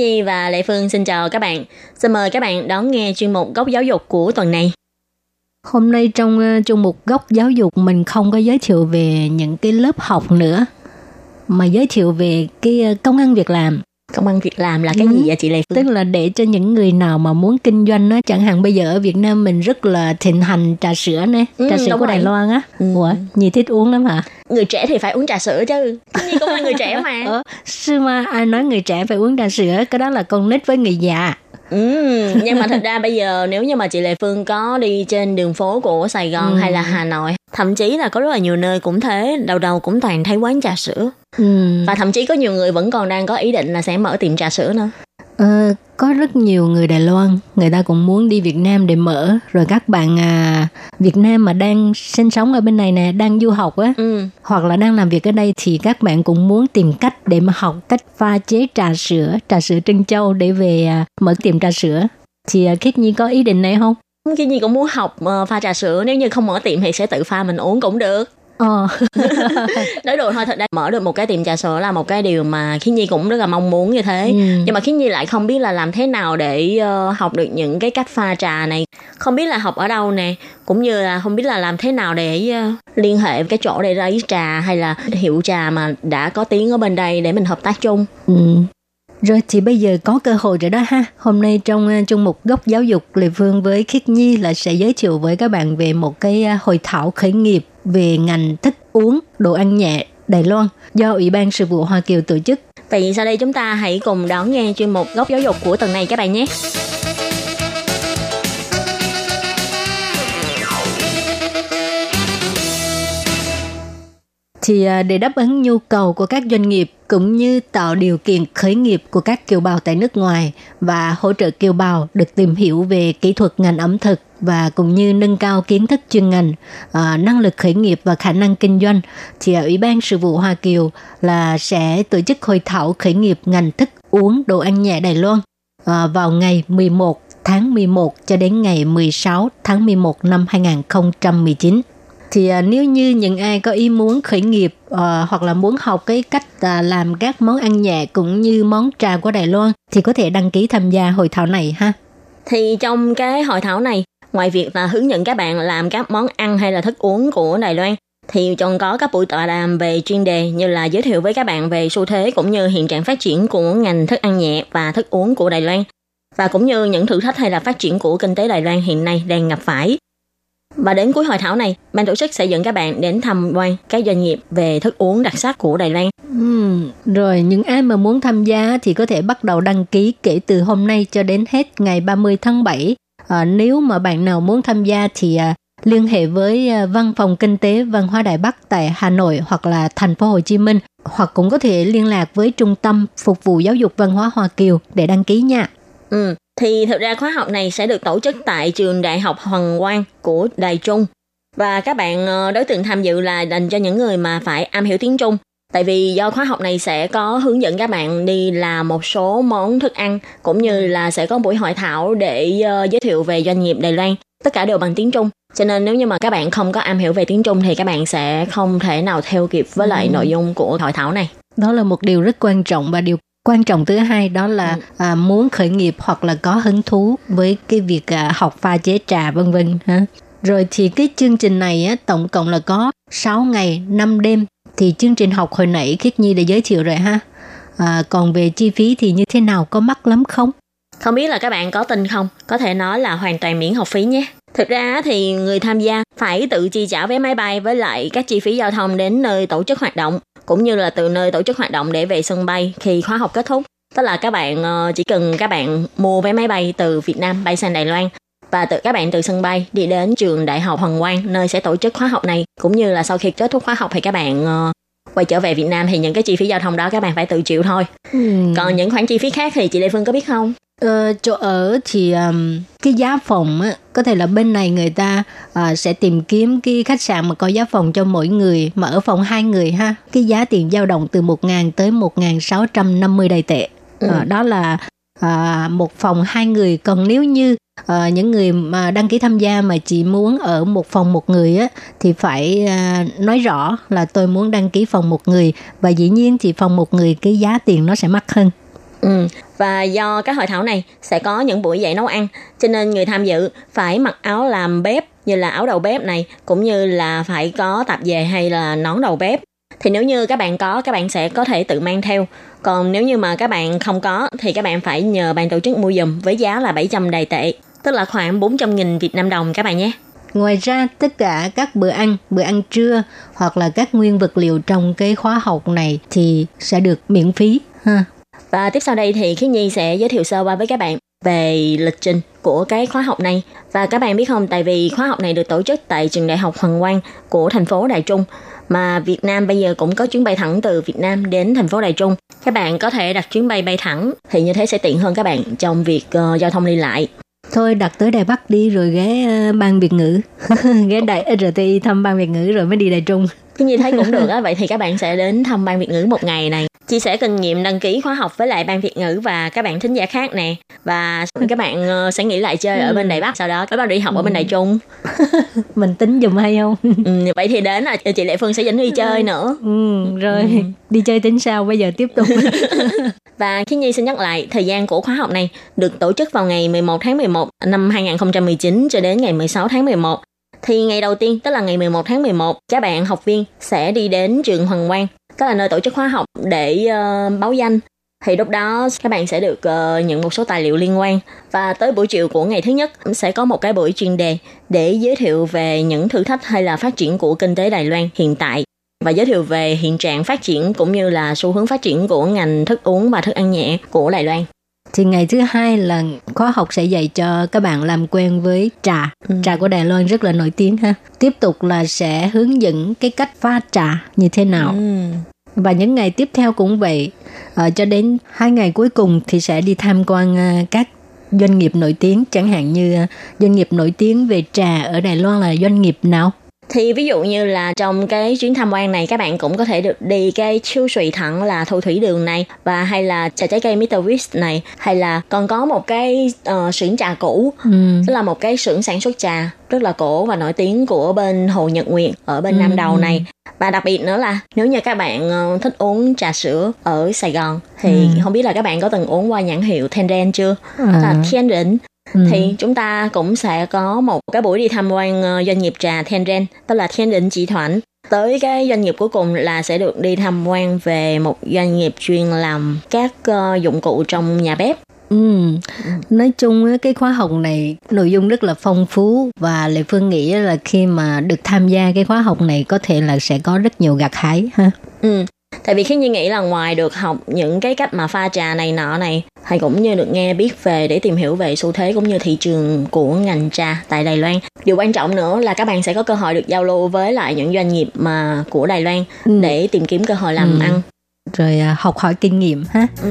Nhi và Lệ Phương xin chào các bạn. Xin mời các bạn đón nghe chuyên mục Góc Giáo dục của tuần này. Hôm nay trong ờ, chuyên mục Góc Giáo dục mình không có giới thiệu về những cái lớp học nữa, mà giới thiệu về cái ờ, công ăn việc làm công ăn việc làm là cái ừ. gì vậy chị Lê Phương? Tức là để cho những người nào mà muốn kinh doanh nó chẳng hạn bây giờ ở Việt Nam mình rất là thịnh hành trà sữa nè, ừ, trà sữa của Đài Loan á. Ừ. Ủa, Nhi thích uống lắm hả? Người trẻ thì phải uống trà sữa chứ. Nhi cũng là người trẻ mà. Ờ, sư mà ai nói người trẻ phải uống trà sữa, cái đó là con nít với người già. Ừ, nhưng mà thật *laughs* ra bây giờ nếu như mà chị Lê Phương có đi trên đường phố của Sài Gòn ừ. hay là Hà Nội, thậm chí là có rất là nhiều nơi cũng thế, đầu đầu cũng toàn thấy quán trà sữa. Ừ. Và thậm chí có nhiều người vẫn còn đang có ý định là sẽ mở tiệm trà sữa nữa. Ờ, có rất nhiều người Đài Loan, người ta cũng muốn đi Việt Nam để mở. Rồi các bạn à, Việt Nam mà đang sinh sống ở bên này nè, đang du học á, ừ. hoặc là đang làm việc ở đây thì các bạn cũng muốn tìm cách để mà học cách pha chế trà sữa, trà sữa Trân Châu để về à, mở tiệm trà sữa. Thì à, Khiết Nhi có ý định này không? Khi Nhi cũng muốn học uh, pha trà sữa, nếu như không mở tiệm thì sẽ tự pha mình uống cũng được. Ờ. *laughs* nói đùa thôi thật ra mở được một cái tiệm trà sữa là một cái điều mà khiến nhi cũng rất là mong muốn như thế ừ. nhưng mà khiến nhi lại không biết là làm thế nào để uh, học được những cái cách pha trà này không biết là học ở đâu nè cũng như là không biết là làm thế nào để uh, liên hệ cái chỗ để lấy trà hay là hiệu trà mà đã có tiếng ở bên đây để mình hợp tác chung ừ. Rồi thì bây giờ có cơ hội rồi đó ha. Hôm nay trong uh, trong mục góc giáo dục Lê Phương với Khiết Nhi là sẽ giới thiệu với các bạn về một cái hội thảo khởi nghiệp về ngành thức uống, đồ ăn nhẹ Đài Loan do Ủy ban Sự vụ Hoa Kiều tổ chức. Vậy sau đây chúng ta hãy cùng đón nghe chuyên mục góc giáo dục của tuần này các bạn nhé. thì à, để đáp ứng nhu cầu của các doanh nghiệp cũng như tạo điều kiện khởi nghiệp của các kiều bào tại nước ngoài và hỗ trợ kiều bào được tìm hiểu về kỹ thuật ngành ẩm thực và cũng như nâng cao kiến thức chuyên ngành, à, năng lực khởi nghiệp và khả năng kinh doanh thì à, Ủy ban Sự vụ Hoa Kiều là sẽ tổ chức hội thảo khởi nghiệp ngành thức uống đồ ăn nhẹ Đài Loan à, vào ngày 11 tháng 11 cho đến ngày 16 tháng 11 năm 2019 thì à, nếu như những ai có ý muốn khởi nghiệp à, hoặc là muốn học cái cách à, làm các món ăn nhẹ cũng như món trà của Đài Loan thì có thể đăng ký tham gia hội thảo này ha. Thì trong cái hội thảo này, ngoài việc là hướng dẫn các bạn làm các món ăn hay là thức uống của Đài Loan, thì còn có các buổi tọa đàm về chuyên đề như là giới thiệu với các bạn về xu thế cũng như hiện trạng phát triển của ngành thức ăn nhẹ và thức uống của Đài Loan và cũng như những thử thách hay là phát triển của kinh tế Đài Loan hiện nay đang gặp phải và đến cuối hội thảo này, ban tổ chức sẽ dẫn các bạn đến tham quan các doanh nghiệp về thức uống đặc sắc của Đài Loan. Ừ, rồi những ai mà muốn tham gia thì có thể bắt đầu đăng ký kể từ hôm nay cho đến hết ngày 30 tháng 7. À, nếu mà bạn nào muốn tham gia thì à, liên hệ với à, Văn phòng Kinh tế Văn hóa đại Bắc tại Hà Nội hoặc là thành phố Hồ Chí Minh hoặc cũng có thể liên lạc với Trung tâm Phục vụ Giáo dục Văn hóa Hoa Kiều để đăng ký nha. Ừ, thì thực ra khóa học này sẽ được tổ chức tại trường Đại học Hoàng Quang của Đài Trung. Và các bạn đối tượng tham dự là dành cho những người mà phải am hiểu tiếng Trung Tại vì do khóa học này sẽ có hướng dẫn các bạn đi làm một số món thức ăn cũng như là sẽ có buổi hội thảo để uh, giới thiệu về doanh nghiệp Đài Loan. Tất cả đều bằng tiếng Trung. Cho nên nếu như mà các bạn không có am hiểu về tiếng Trung thì các bạn sẽ không thể nào theo kịp với lại ừ. nội dung của hội thảo này. Đó là một điều rất quan trọng và điều quan trọng thứ hai đó là ừ. à, muốn khởi nghiệp hoặc là có hứng thú với cái việc à, học pha chế trà vân vân ha. Rồi thì cái chương trình này á, tổng cộng là có 6 ngày 5 đêm thì chương trình học hồi nãy Khiết Nhi đã giới thiệu rồi ha. À, còn về chi phí thì như thế nào có mắc lắm không? Không biết là các bạn có tin không? Có thể nói là hoàn toàn miễn học phí nhé. Thực ra thì người tham gia phải tự chi trả vé máy bay với lại các chi phí giao thông đến nơi tổ chức hoạt động, cũng như là từ nơi tổ chức hoạt động để về sân bay khi khóa học kết thúc. Tức là các bạn ờ, chỉ cần các bạn mua vé máy bay từ Việt Nam bay sang Đài Loan và tự các bạn từ sân bay đi đến trường Đại học Hoàng Quang nơi sẽ tổ chức khóa học này cũng như là sau khi kết thúc khóa học thì các bạn uh, quay trở về Việt Nam thì những cái chi phí giao thông đó các bạn phải tự chịu thôi. Ừ. Còn những khoản chi phí khác thì chị Lê Phương có biết không? Ờ, chỗ ở thì um, cái giá phòng á, có thể là bên này người ta uh, sẽ tìm kiếm cái khách sạn mà có giá phòng cho mỗi người mà ở phòng hai người ha cái giá tiền dao động từ 1.000 tới 1.650 đầy tệ ừ. uh, đó là à, một phòng hai người còn nếu như à, những người mà đăng ký tham gia mà chỉ muốn ở một phòng một người á thì phải à, nói rõ là tôi muốn đăng ký phòng một người và dĩ nhiên thì phòng một người cái giá tiền nó sẽ mắc hơn. Ừ. Và do các hội thảo này sẽ có những buổi dạy nấu ăn, cho nên người tham dự phải mặc áo làm bếp như là áo đầu bếp này, cũng như là phải có tạp dề hay là nón đầu bếp. Thì nếu như các bạn có, các bạn sẽ có thể tự mang theo. Còn nếu như mà các bạn không có, thì các bạn phải nhờ ban tổ chức mua dùm với giá là 700 đài tệ tức là khoảng 400.000 Việt Nam đồng các bạn nhé. Ngoài ra, tất cả các bữa ăn, bữa ăn trưa hoặc là các nguyên vật liệu trong cái khóa học này thì sẽ được miễn phí. Ha. Và tiếp sau đây thì Khiết Nhi sẽ giới thiệu sơ qua với các bạn về lịch trình của cái khóa học này. Và các bạn biết không, tại vì khóa học này được tổ chức tại trường đại học Hoàng Quang của thành phố Đài Trung, mà Việt Nam bây giờ cũng có chuyến bay thẳng từ Việt Nam đến thành phố Đài Trung. Các bạn có thể đặt chuyến bay bay thẳng, thì như thế sẽ tiện hơn các bạn trong việc uh, giao thông đi lại. Thôi đặt tới Đài Bắc đi rồi ghé uh, ban Việt ngữ. *laughs* Ghé Đài RTI thăm ban Việt ngữ rồi mới đi Đài Trung. Cái như thấy cũng được á vậy thì các bạn sẽ đến thăm ban Việt ngữ một ngày này chia sẻ kinh nghiệm đăng ký khóa học với lại ban Việt ngữ và các bạn thính giả khác nè. Và các bạn uh, sẽ nghỉ lại chơi ở bên Đài Bắc sau đó các bạn đi học ở bên Đài Trung. *laughs* Mình tính dùm hay không? *laughs* Ừ, vậy thì đến là chị Lệ Phương sẽ dẫn đi chơi nữa. Ừ, rồi. Ừ. đi chơi tính sao? Bây giờ tiếp tục. *laughs* Và khi Nhi xin nhắc lại thời gian của khóa học này được tổ chức vào ngày 11 tháng 11 năm 2019 cho đến ngày 16 tháng 11 thì ngày đầu tiên, tức là ngày 11 tháng 11, các bạn học viên sẽ đi đến trường Hoàng Quang, tức là nơi tổ chức khóa học để uh, báo danh. Thì lúc đó các bạn sẽ được uh, nhận một số tài liệu liên quan. Và tới buổi chiều của ngày thứ nhất sẽ có một cái buổi chuyên đề để giới thiệu về những thử thách hay là phát triển của kinh tế Đài Loan hiện tại. Và giới thiệu về hiện trạng phát triển cũng như là xu hướng phát triển của ngành thức uống và thức ăn nhẹ của Đài Loan thì ngày thứ hai là khóa học sẽ dạy cho các bạn làm quen với trà. Ừ. trà của Đài Loan rất là nổi tiếng ha. Tiếp tục là sẽ hướng dẫn cái cách pha trà như thế nào. Ừ. và những ngày tiếp theo cũng vậy. À, cho đến hai ngày cuối cùng thì sẽ đi tham quan à, các doanh nghiệp nổi tiếng. Chẳng hạn như à, doanh nghiệp nổi tiếng về trà ở Đài Loan là doanh nghiệp nào thì ví dụ như là trong cái chuyến tham quan này các bạn cũng có thể được đi cái chiêu sụy thẳng là thu thủy đường này và hay là trà trái cây Mr. Wish này hay là còn có một cái uh, xưởng trà cũ ừ. tức là một cái xưởng sản xuất trà rất là cổ và nổi tiếng của bên Hồ Nhật Nguyệt ở bên ừ. Nam Đầu này và đặc biệt nữa là nếu như các bạn uh, thích uống trà sữa ở Sài Gòn thì ừ. không biết là các bạn có từng uống qua nhãn hiệu Tenren chưa à. là Thiên Rỉnh Ừ. thì chúng ta cũng sẽ có một cái buổi đi tham quan ờ, doanh nghiệp trà Tenren tức là Thiên Định Chỉ Thoản tới cái doanh nghiệp cuối cùng là sẽ được đi tham quan về một doanh nghiệp chuyên làm các uh, dụng cụ trong nhà bếp Ừ. Nói chung cái khóa học này nội dung rất là phong phú và Lệ Phương nghĩ là khi mà được tham gia cái khóa học này có thể là sẽ có rất nhiều gặt hái ha. Ừ tại vì khi như nghĩ là ngoài được học những cái cách mà pha trà này nọ này hay cũng như được nghe biết về để tìm hiểu về xu thế cũng như thị trường của ngành trà tại Đài Loan điều quan trọng nữa là các bạn sẽ có cơ hội được giao lưu với lại những doanh nghiệp mà của Đài Loan ừ. để tìm kiếm cơ hội làm ừ. ăn rồi à, học hỏi kinh nghiệm ha ừ.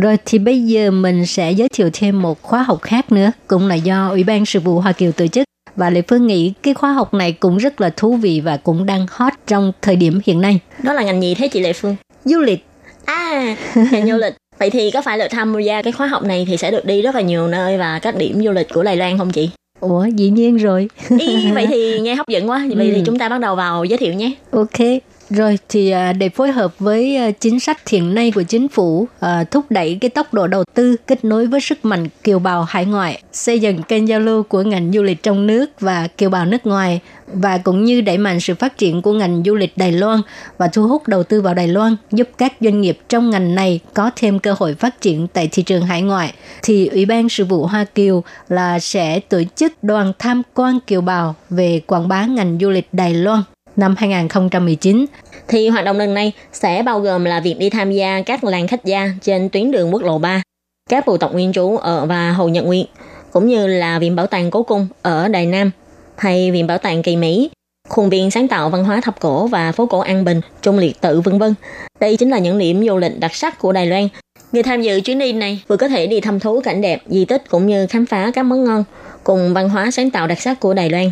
Rồi thì bây giờ mình sẽ giới thiệu thêm một khóa học khác nữa, cũng là do Ủy ban Sự vụ Hoa Kiều tổ chức. Và Lệ Phương nghĩ cái khóa học này cũng rất là thú vị và cũng đang hot trong thời điểm hiện nay. Đó là ngành gì thế chị Lệ Phương? Du lịch. À, *laughs* ngành du lịch. Vậy thì có phải là tham gia cái khóa học này thì sẽ được đi rất là nhiều nơi và các điểm du lịch của Đài Loan không chị? Ủa, dĩ nhiên rồi. Ý, vậy thì *laughs* nghe hấp dẫn quá. Vậy ừ. thì chúng ta bắt đầu vào giới thiệu nhé. Ok. Rồi thì à, để phối hợp với à, chính sách hiện nay của chính phủ à, thúc đẩy cái tốc độ đầu tư kết nối với sức mạnh kiều bào hải ngoại, xây dựng kênh giao lưu của ngành du lịch trong nước và kiều bào nước ngoài và cũng như đẩy mạnh sự phát triển của ngành du lịch Đài Loan và thu hút đầu tư vào Đài Loan, giúp các doanh nghiệp trong ngành này có thêm cơ hội phát triển tại thị trường hải ngoại, thì Ủy ban Sự vụ Hoa Kiều là sẽ tổ chức đoàn tham quan kiều bào về quảng bá ngành du lịch Đài Loan năm 2019. Thì hoạt động lần này sẽ bao gồm là việc đi tham gia các làng khách gia trên tuyến đường quốc lộ 3, các bộ tộc nguyên trú ở và Hồ Nhật Nguyệt, cũng như là Viện Bảo tàng Cố Cung ở Đài Nam hay Viện Bảo tàng Kỳ Mỹ, khuôn viên sáng tạo văn hóa thập cổ và phố cổ An Bình, Trung Liệt Tự vân vân. Đây chính là những điểm du lịch đặc sắc của Đài Loan. Người tham dự chuyến đi này vừa có thể đi thăm thú cảnh đẹp, di tích cũng như khám phá các món ngon cùng văn hóa sáng tạo đặc sắc của Đài Loan.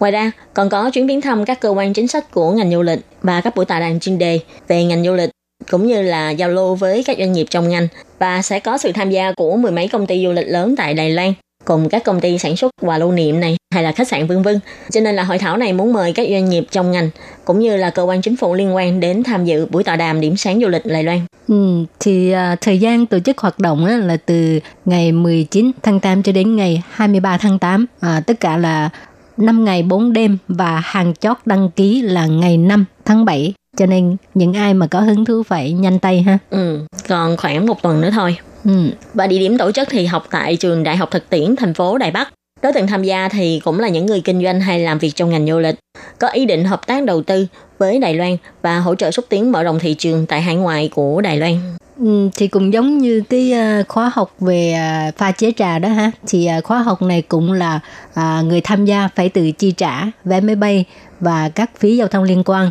Ngoài ra, còn có chuyến viếng thăm các cơ quan chính sách của ngành du lịch và các buổi tọa đàm chuyên đề về ngành du lịch cũng như là giao lưu với các doanh nghiệp trong ngành và sẽ có sự tham gia của mười mấy công ty du lịch lớn tại Đài Loan cùng các công ty sản xuất quà lưu niệm này hay là khách sạn vân vân. Cho nên là hội thảo này muốn mời các doanh nghiệp trong ngành cũng như là cơ quan chính phủ liên quan đến tham dự buổi tọa đàm điểm sáng du lịch Đài Loan. Ừ, thì à, thời gian tổ chức hoạt động á, là từ ngày 19 tháng 8 cho đến ngày 23 tháng 8. À, tất cả là 5 ngày 4 đêm và hàng chót đăng ký là ngày 5 tháng 7. Cho nên những ai mà có hứng thú phải nhanh tay ha. Ừ, còn khoảng một tuần nữa thôi. Ừ. Và địa điểm tổ chức thì học tại trường Đại học Thực tiễn thành phố Đài Bắc. Đối tượng tham gia thì cũng là những người kinh doanh hay làm việc trong ngành du lịch, có ý định hợp tác đầu tư với Đài Loan và hỗ trợ xúc tiến mở rộng thị trường tại hải ngoại của Đài Loan. Ừ, thì cũng giống như cái à, khóa học về à, pha chế trà đó ha thì à, khóa học này cũng là người tham gia phải tự chi trả vé máy bay và các phí giao thông liên quan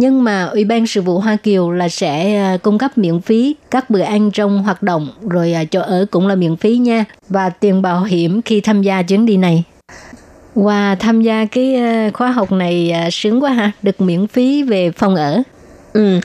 nhưng mà Ủy ban Sự vụ Hoa Kiều là sẽ à, cung cấp miễn phí các bữa ăn trong hoạt động, rồi à, chỗ ở cũng là miễn phí nha, và tiền bảo hiểm khi tham gia chuyến đi này. Và tham gia cái à, khóa học này sướng quá ha, được miễn phí về phòng ở. Ừ,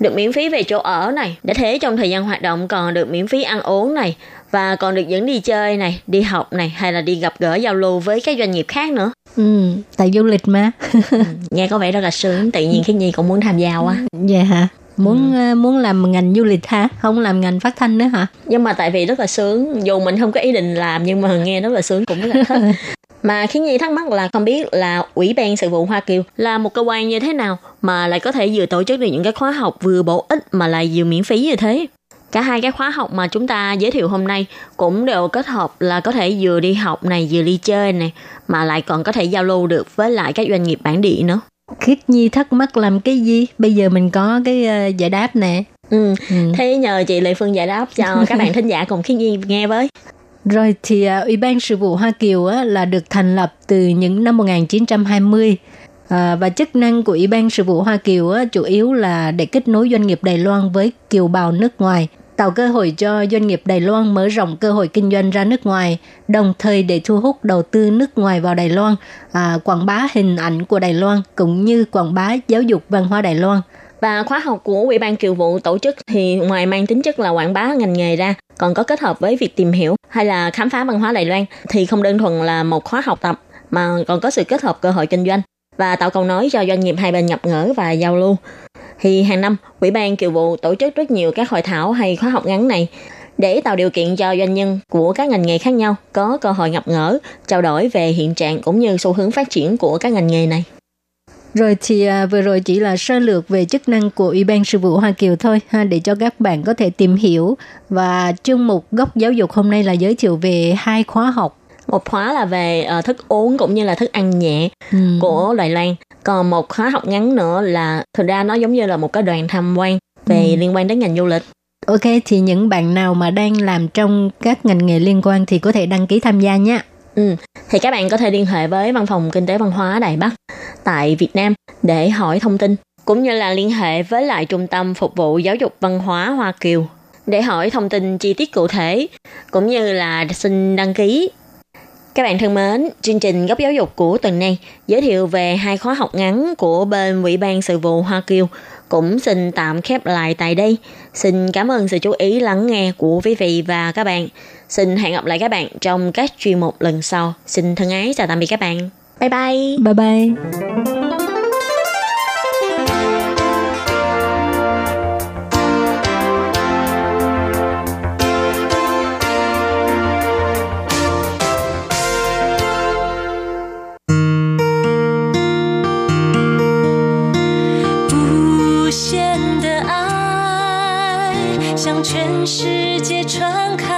được miễn phí về chỗ ở này, đã thế trong thời gian hoạt động còn được miễn phí ăn uống này và còn được dẫn đi chơi này, đi học này hay là đi gặp gỡ giao lưu với các doanh nghiệp khác nữa. Ừ, tại du lịch mà. ừ, nghe có vẻ rất là sướng, tự nhiên cái gì cũng muốn tham gia quá. Dạ hả? muốn ừ. Ờ, muốn làm ngành du lịch hả không làm ngành phát thanh nữa hả nhưng mà tại vì rất là sướng dù mình không có ý định làm nhưng mà nghe rất là sướng cũng rất là thích *laughs* Mà khiến Nhi thắc mắc là không biết là Ủy ban Sự vụ Hoa Kiều là một cơ quan như thế nào mà lại có thể vừa tổ chức được những cái khóa học vừa bổ ích mà lại vừa miễn phí như thế. Cả hai cái khóa học mà chúng ta giới thiệu hôm nay cũng đều kết hợp là có thể vừa đi học này vừa đi chơi này mà lại còn có thể giao lưu được với lại các doanh nghiệp bản địa nữa. Khiết Nhi thắc mắc làm cái gì? Bây giờ mình có cái uh, giải đáp nè. Ừ. ừ, thế nhờ chị Lệ Phương giải đáp cho *laughs* các bạn thính giả cùng Khiết Nhi nghe với. Rồi thì uh, Ủy ban Sự vụ Hoa Kiều uh, là được thành lập từ những năm 1920 À, và chức năng của Ủy ban Sự vụ Hoa Kiều á, chủ yếu là để kết nối doanh nghiệp Đài Loan với kiều bào nước ngoài, tạo cơ hội cho doanh nghiệp Đài Loan mở rộng cơ hội kinh doanh ra nước ngoài, đồng thời để thu hút đầu tư nước ngoài vào Đài Loan, à, quảng bá hình ảnh của Đài Loan cũng như quảng bá giáo dục văn hóa Đài Loan. Và khóa học của Ủy ban Kiều vụ tổ chức thì ngoài mang tính chất là quảng bá ngành nghề ra, còn có kết hợp với việc tìm hiểu hay là khám phá văn hóa Đài Loan thì không đơn thuần là một khóa học tập mà còn có sự kết hợp cơ hội kinh doanh và tạo cầu nối cho doanh nghiệp hai bên nhập ngỡ và giao lưu. Thì hàng năm, Ủy ban Kiều vụ tổ chức rất nhiều các hội thảo hay khóa học ngắn này để tạo điều kiện cho doanh nhân của các ngành nghề khác nhau có cơ hội gặp ngỡ trao đổi về hiện trạng cũng như xu hướng phát triển của các ngành nghề này. Rồi thì à, vừa rồi chỉ là sơ lược về chức năng của Ủy ban Sự vụ Hoa Kiều thôi ha để cho các bạn có thể tìm hiểu và chương mục góc giáo dục hôm nay là giới thiệu về hai khóa học một khóa là về uh, thức uống cũng như là thức ăn nhẹ ừ. của Đài Loan còn một khóa học ngắn nữa là thực ra nó giống như là một cái đoàn tham quan về ừ. liên quan đến ngành du lịch Ok, thì những bạn nào mà đang làm trong các ngành nghề liên quan thì có thể đăng ký tham gia nhé. Ừ, thì các bạn có thể liên hệ với Văn phòng Kinh tế Văn hóa Đài Bắc tại Việt Nam để hỏi thông tin, cũng như là liên hệ với lại Trung tâm Phục vụ Giáo dục Văn hóa Hoa Kiều để hỏi thông tin chi tiết cụ thể, cũng như là xin đăng ký. Các bạn thân mến, chương trình Góc Giáo dục của tuần này giới thiệu về hai khóa học ngắn của bên Ủy ban Sự vụ Hoa Kiều cũng xin tạm khép lại tại đây. Xin cảm ơn sự chú ý lắng nghe của quý vị và các bạn. Xin hẹn gặp lại các bạn trong các chuyên mục lần sau. Xin thân ái chào tạm biệt các bạn. Bye bye. Bye bye. 世界传开，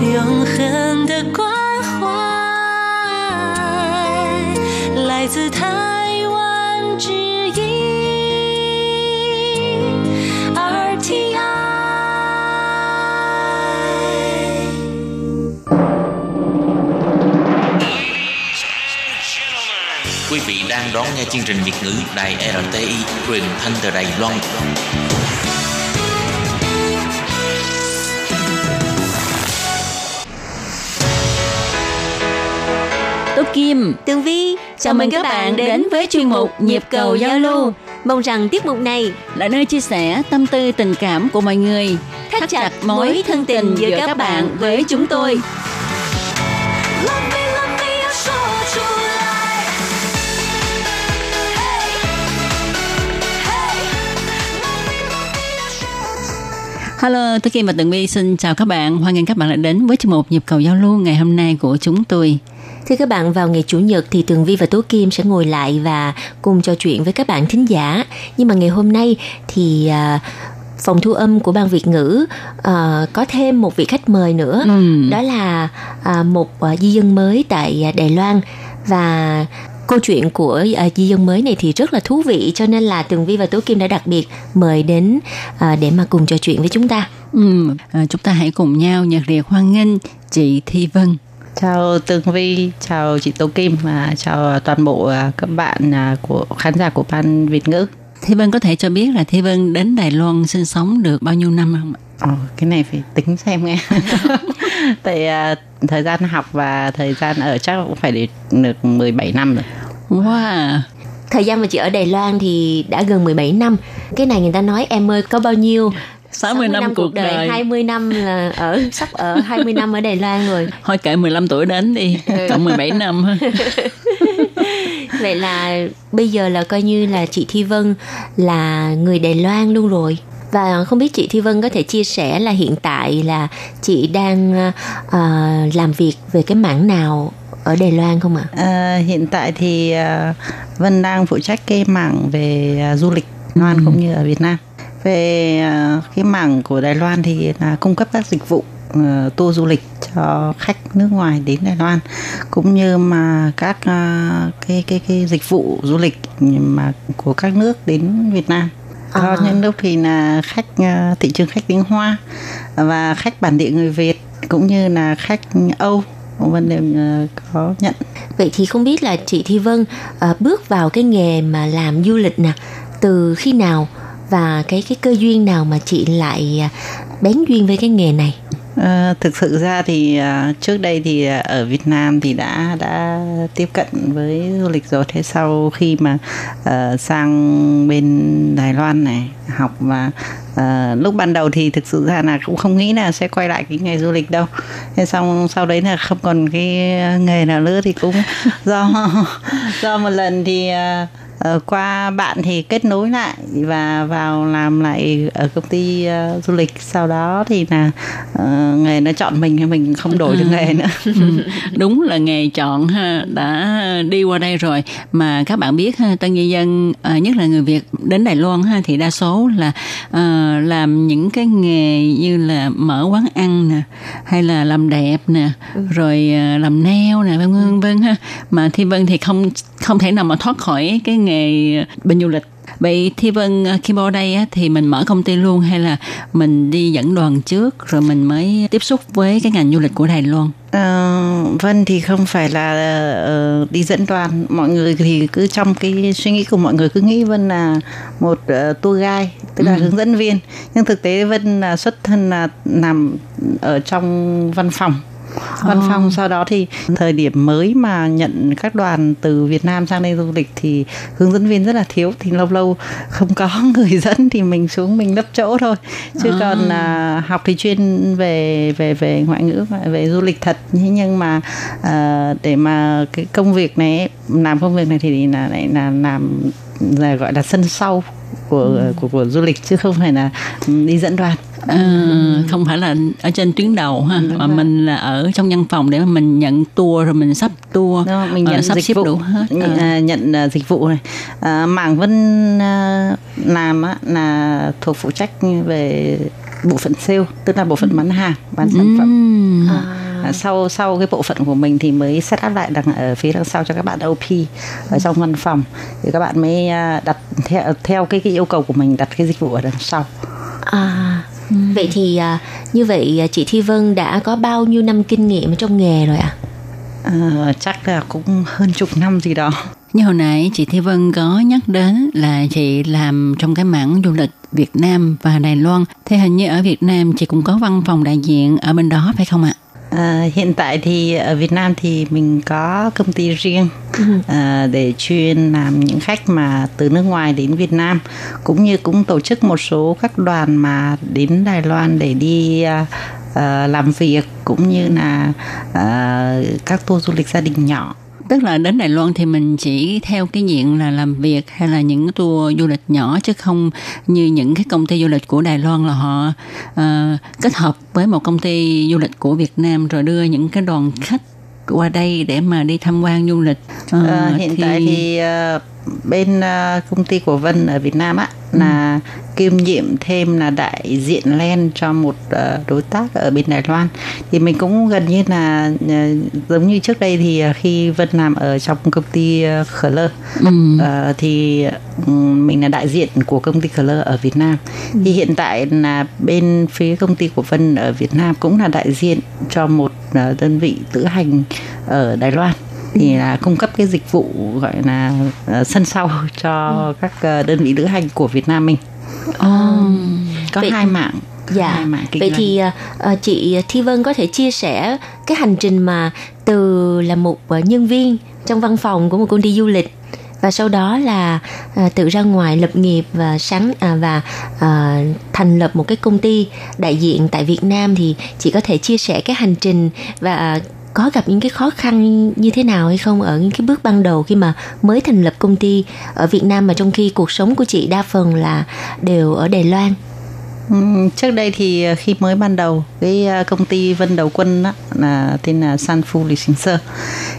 永恒的关怀，来自台湾之音 RTI。Quý vị đang đón nghe chương trình Việt ngữ Đài RTI truyền thanh từ Đài Loan. Kim, Tường Vi. Chào, Chào mừng các, các bạn đến với chuyên mục Nhịp cầu giao lưu. Mong rằng tiết mục này là nơi chia sẻ tâm tư tình cảm của mọi người, thắt, thắt chặt mối thân tình giữa các bạn với chúng tôi. Hello, tôi Kim và Tường Vi xin chào các bạn. Hoan nghênh các bạn đã đến với chương mục nhịp cầu giao lưu ngày hôm nay của chúng tôi. Thưa các bạn, vào ngày Chủ nhật thì Tường Vi và Tố Kim sẽ ngồi lại và cùng trò chuyện với các bạn thính giả. Nhưng mà ngày hôm nay thì à, phòng thu âm của ban Việt ngữ à, có thêm một vị khách mời nữa. Ừ. Đó là à, một à, di dân mới tại à, Đài Loan và câu chuyện của à, di dân mới này thì rất là thú vị cho nên là Tường Vi và Tố Kim đã đặc biệt mời đến à, để mà cùng trò chuyện với chúng ta. Ừ, à, chúng ta hãy cùng nhau nhiệt liệt hoan nghênh chị Thi Vân. Chào Tường Vi, chào chị Tố Kim và chào toàn bộ à, các bạn à, của khán giả của ban Việt ngữ. Thi Vân có thể cho biết là Thi Vân đến Đài Loan sinh sống được bao nhiêu năm không ạ? Ồ, cái này phải tính xem nghe. *laughs* Tại à, thời gian học và thời gian ở chắc cũng phải để được 17 năm rồi. Wow, Thời gian mà chị ở Đài Loan thì đã gần 17 năm. Cái này người ta nói em ơi có bao nhiêu 60 năm cuộc đời. 20 năm là ở sắp ở 20 năm ở Đài Loan rồi. *laughs* Thôi kể 15 tuổi đến đi, cộng 17 năm. *laughs* *laughs* Vậy là bây giờ là coi như là chị Thi Vân là người Đài Loan luôn rồi. Và không biết chị Thi Vân có thể chia sẻ là hiện tại là chị đang ờ, làm việc về cái mảng nào ở Đài Loan không ạ? À, hiện tại thì à, Vân đang phụ trách cái mảng về à, du lịch Loan cũng như ở Việt Nam. Về à, cái mảng của Đài Loan thì là cung cấp các dịch vụ ờ, tour du lịch cho khách nước ngoài đến Đài Loan cũng như mà các à, cái cái cái dịch vụ du lịch mà của các nước đến Việt Nam. Có À. những lúc thì là khách à, thị trường khách tiếng Hoa và khách bản địa người Việt cũng như là khách Âu Vân đều có nhận Vậy thì không biết là chị Thi Vân bước vào cái nghề mà làm du lịch nè từ khi nào và cái cái cơ duyên nào mà chị lại à, bén duyên với cái nghề này? À, thực sự ra thì à, trước đây thì à, ở Việt Nam thì đã đã tiếp cận với du lịch rồi thế sau khi mà uh, sang bên Đài Loan này học và ờ, lúc ban đầu thì thực sự ra là cũng không nghĩ là sẽ quay lại cái nghề du lịch đâu thế xong sau đấy là không còn cái nghề nào nữa thì cũng do *laughs* do một lần thì ờ, qua bạn thì kết nối lại và vào làm lại ở công ty ờ, du lịch. Sau đó thì là ờ, nghề nó chọn mình thì mình không đổi được nghề nữa. *laughs* Ừ, đúng là nghề chọn ha đã đi qua đây rồi. Mà các bạn biết ha tân nhân dân à, nhất là người Việt đến Đài Loan ha thì đa số là à, làm những cái nghề như là mở quán ăn nè hay là làm đẹp nè rồi à, làm nail nè vân vân vân ha. Mà Thi Vân thì không không thể nào mà thoát khỏi cái nghề bên du lịch Vậy Thi Vân ờ, khi vào đây á, thì mình mở công ty luôn hay là mình đi dẫn đoàn trước rồi mình mới tiếp xúc với cái ngành du lịch của Đài Loan? Ờ, Vân thì không phải là ờ, đi dẫn đoàn mọi người thì cứ trong cái suy nghĩ của mọi người cứ nghĩ Vân là một ờ, tour guide tức là Ừ. hướng dẫn viên nhưng thực tế Vân là xuất thân là làm ở trong văn phòng văn Ồ. phòng. Sau đó thì thời điểm mới mà nhận các đoàn từ Việt Nam sang đây du lịch thì hướng dẫn viên rất là thiếu. Thì lâu lâu không có *laughs* người dẫn thì mình xuống mình lấp chỗ thôi. Chứ À. còn à, học thì chuyên về về về ngoại ngữ về du lịch thật. Nhưng mà à, để mà cái công việc này làm công việc này thì là lại là làm là gọi là sân sau của, của của du lịch chứ không phải là ừ, đi dẫn đoàn Ờ, không phải là ở trên tuyến đầu ha. Đúng mà rồi. mình là ở trong văn phòng để mà mình nhận tour rồi mình sắp tour Đúng mình ờ, nhận sắp dịch xếp vụ. đủ hết. Nhận, Ờ. à, nhận à, dịch vụ này. À, mảng vân à, làm á, là thuộc phụ trách về bộ phận sale tức là bộ phận bán hàng bán sản phẩm. À, sau sau cái bộ phận của mình thì mới set up lại đằng ở phía đằng sau cho các bạn OP ở trong văn phòng. Thì các bạn mới đặt theo theo cái, cái yêu cầu của mình đặt cái dịch vụ ở đằng sau. À, vậy thì à, như vậy à, chị Thi Vân đã có bao nhiêu năm kinh nghiệm trong nghề rồi ạ? à, chắc là cũng hơn chục năm gì đó Như hồi nãy chị Thi Vân có nhắc đến là chị làm trong cái mảng du lịch Việt Nam và Đài Loan. Thế hình như ở Việt Nam chị cũng có văn phòng đại diện ở bên đó phải không ạ? À, hiện tại thì ở Việt Nam thì mình có công ty riêng à, để chuyên làm những khách mà từ nước ngoài đến Việt Nam. Cũng như cũng tổ chức một số các đoàn mà đến Đài Loan để đi à, à, làm việc cũng như là à, các tour du lịch gia đình nhỏ Tức là đến Đài Loan thì mình chỉ theo cái diện là làm việc hay là những tour du lịch nhỏ chứ không như những cái công ty du lịch của Đài Loan là họ uh, kết hợp với một công ty du lịch của Việt Nam rồi đưa những cái đoàn khách qua đây để mà đi tham quan du lịch. Ờ, Ờ, hiện tại thì ờ, bên ờ, công ty của Vân ở Việt Nam á là kiêm nhiệm thêm là đại diện len cho một ờ, đối tác ở bên Đài Loan. Thì mình cũng gần như là ờ, giống như trước đây thì ờ, khi Vân làm ở trong công ty ờ, Khở Lơ. Ừ. Ờ, thì ừm, mình là đại diện của công ty Khở Lơ ở Việt Nam. Thì hiện tại là bên phía công ty của Vân ở Việt Nam cũng là đại diện cho một đơn vị lữ hành ở Đài Loan. Thì là cung cấp cái dịch vụ gọi là ờ, sân sau cho các ờ, đơn vị lữ hành của Việt Nam mình. Có Vậy- hai mạng Dạ. hai mạng kinh Vậy thì à, chị Thi Vân có thể chia sẻ cái hành trình mà từ là một nhân viên trong văn phòng của một công ty du lịch và sau đó là à, tự ra ngoài lập nghiệp và sáng à, và à, thành lập một cái công ty đại diện tại Việt Nam thì chị có thể chia sẻ cái hành trình và à, có gặp những cái khó khăn như thế nào hay không ở những cái bước ban đầu khi mà mới thành lập công ty ở Việt Nam mà trong khi cuộc sống của chị đa phần là đều ở Đài Loan. Ừ, trước đây thì ờ, khi mới ban đầu cái ờ, công ty Vân Đầu Quân đó, là tên là San phu Lịch Sinh Sơ.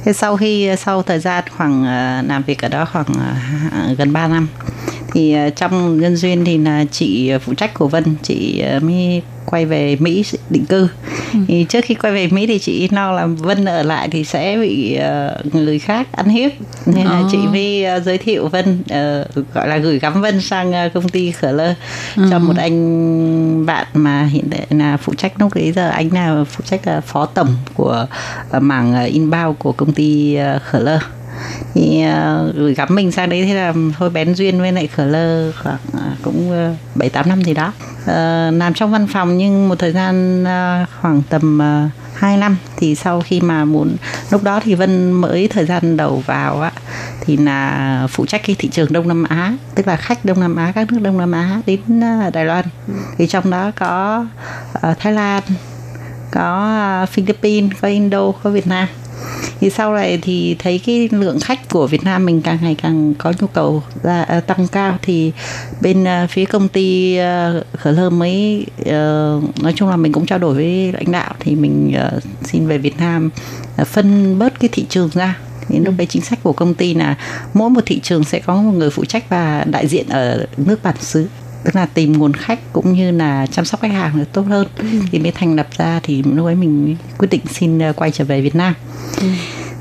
Thế sau khi ờ, sau thời gian khoảng làm việc ở đó khoảng gần 3 năm thì trong nhân duyên thì là chị phụ trách của Vân chị mới quay về Mỹ định cư. Thì trước khi quay về Mỹ thì chị lo là Vân ở lại thì sẽ bị ờ, người khác ăn hiếp nên là Ồ. chị mới ờ, giới thiệu Vân ờ, gọi là gửi gắm Vân sang ờ, công ty Khở Lơ cho một anh bạn mà hiện tại là phụ trách lúc đấy giờ anh là phụ trách là phó tổng của ờ, mảng ờ, inbound của công ty ờ, Khở Lơ thì uh, gửi gắm mình sang đấy thế là thôi bén duyên với lại Khở Lơ khoảng uh, cũng bảy bảy tám năm gì đó. Uh, làm trong văn phòng nhưng một thời gian uh, khoảng tầm uh, 2 năm thì sau khi mà muốn lúc đó thì Vân mới thời gian đầu vào á thì là phụ trách cái thị trường Đông Nam Á tức là khách Đông Nam Á các nước Đông Nam Á đến Đài Loan. Thì trong đó có uh, Thái Lan có Philippines có Indo có Việt Nam thì sau này thì thấy cái lượng khách của Việt Nam mình càng ngày càng có nhu cầu ra à, tăng cao. Thì bên à, phía công ty à, Khở Lơ mới ờ, nói chung là mình cũng trao đổi với lãnh đạo thì mình ờ, xin về Việt Nam à, phân bớt cái thị trường ra. Thì lúc đấy chính sách của công ty là mỗi một thị trường sẽ có một người phụ trách và đại diện ở nước bản xứ tức là tìm nguồn khách cũng như là chăm sóc khách hàng được tốt hơn. Thì mới thành lập ra thì lúc ấy mình quyết định xin ờ, quay trở về Việt Nam.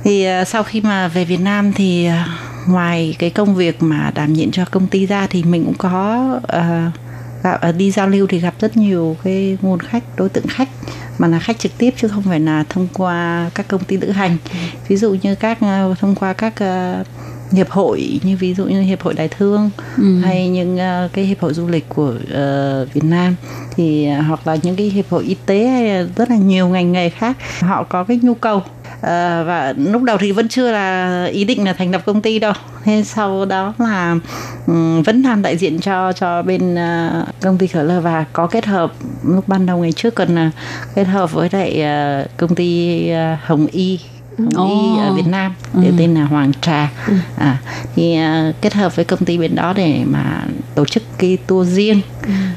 Thì ờ, sau khi mà về Việt Nam thì ờ, ngoài cái công việc mà đảm nhiệm cho công ty ra thì mình cũng có uh, gặp đi giao lưu thì gặp rất nhiều cái nguồn khách đối tượng khách mà là khách trực tiếp chứ không phải là thông qua các công ty lữ hành. Ví dụ như các thông qua các uh, hiệp hội như ví dụ như hiệp hội đại thương Ừ. hay những uh, cái hiệp hội du lịch của uh, Việt Nam. Thì uh, hoặc là những cái hiệp hội y tế hay rất là nhiều ngành nghề khác họ có cái nhu cầu. Ờ, và lúc đầu thì vẫn chưa là ý định là thành lập công ty đâu. Thế sau đó là ừm, vẫn làm đại diện cho cho bên ờ, công ty khởi lơ. Và có kết hợp lúc ban đầu ngày trước còn là kết hợp với lại ờ, công ty ờ, Hồng Y Hồng Y Ồ. ở Việt Nam để tên là Hoàng Trà. À, thì ờ, kết hợp với công ty bên đó để mà tổ chức cái tour riêng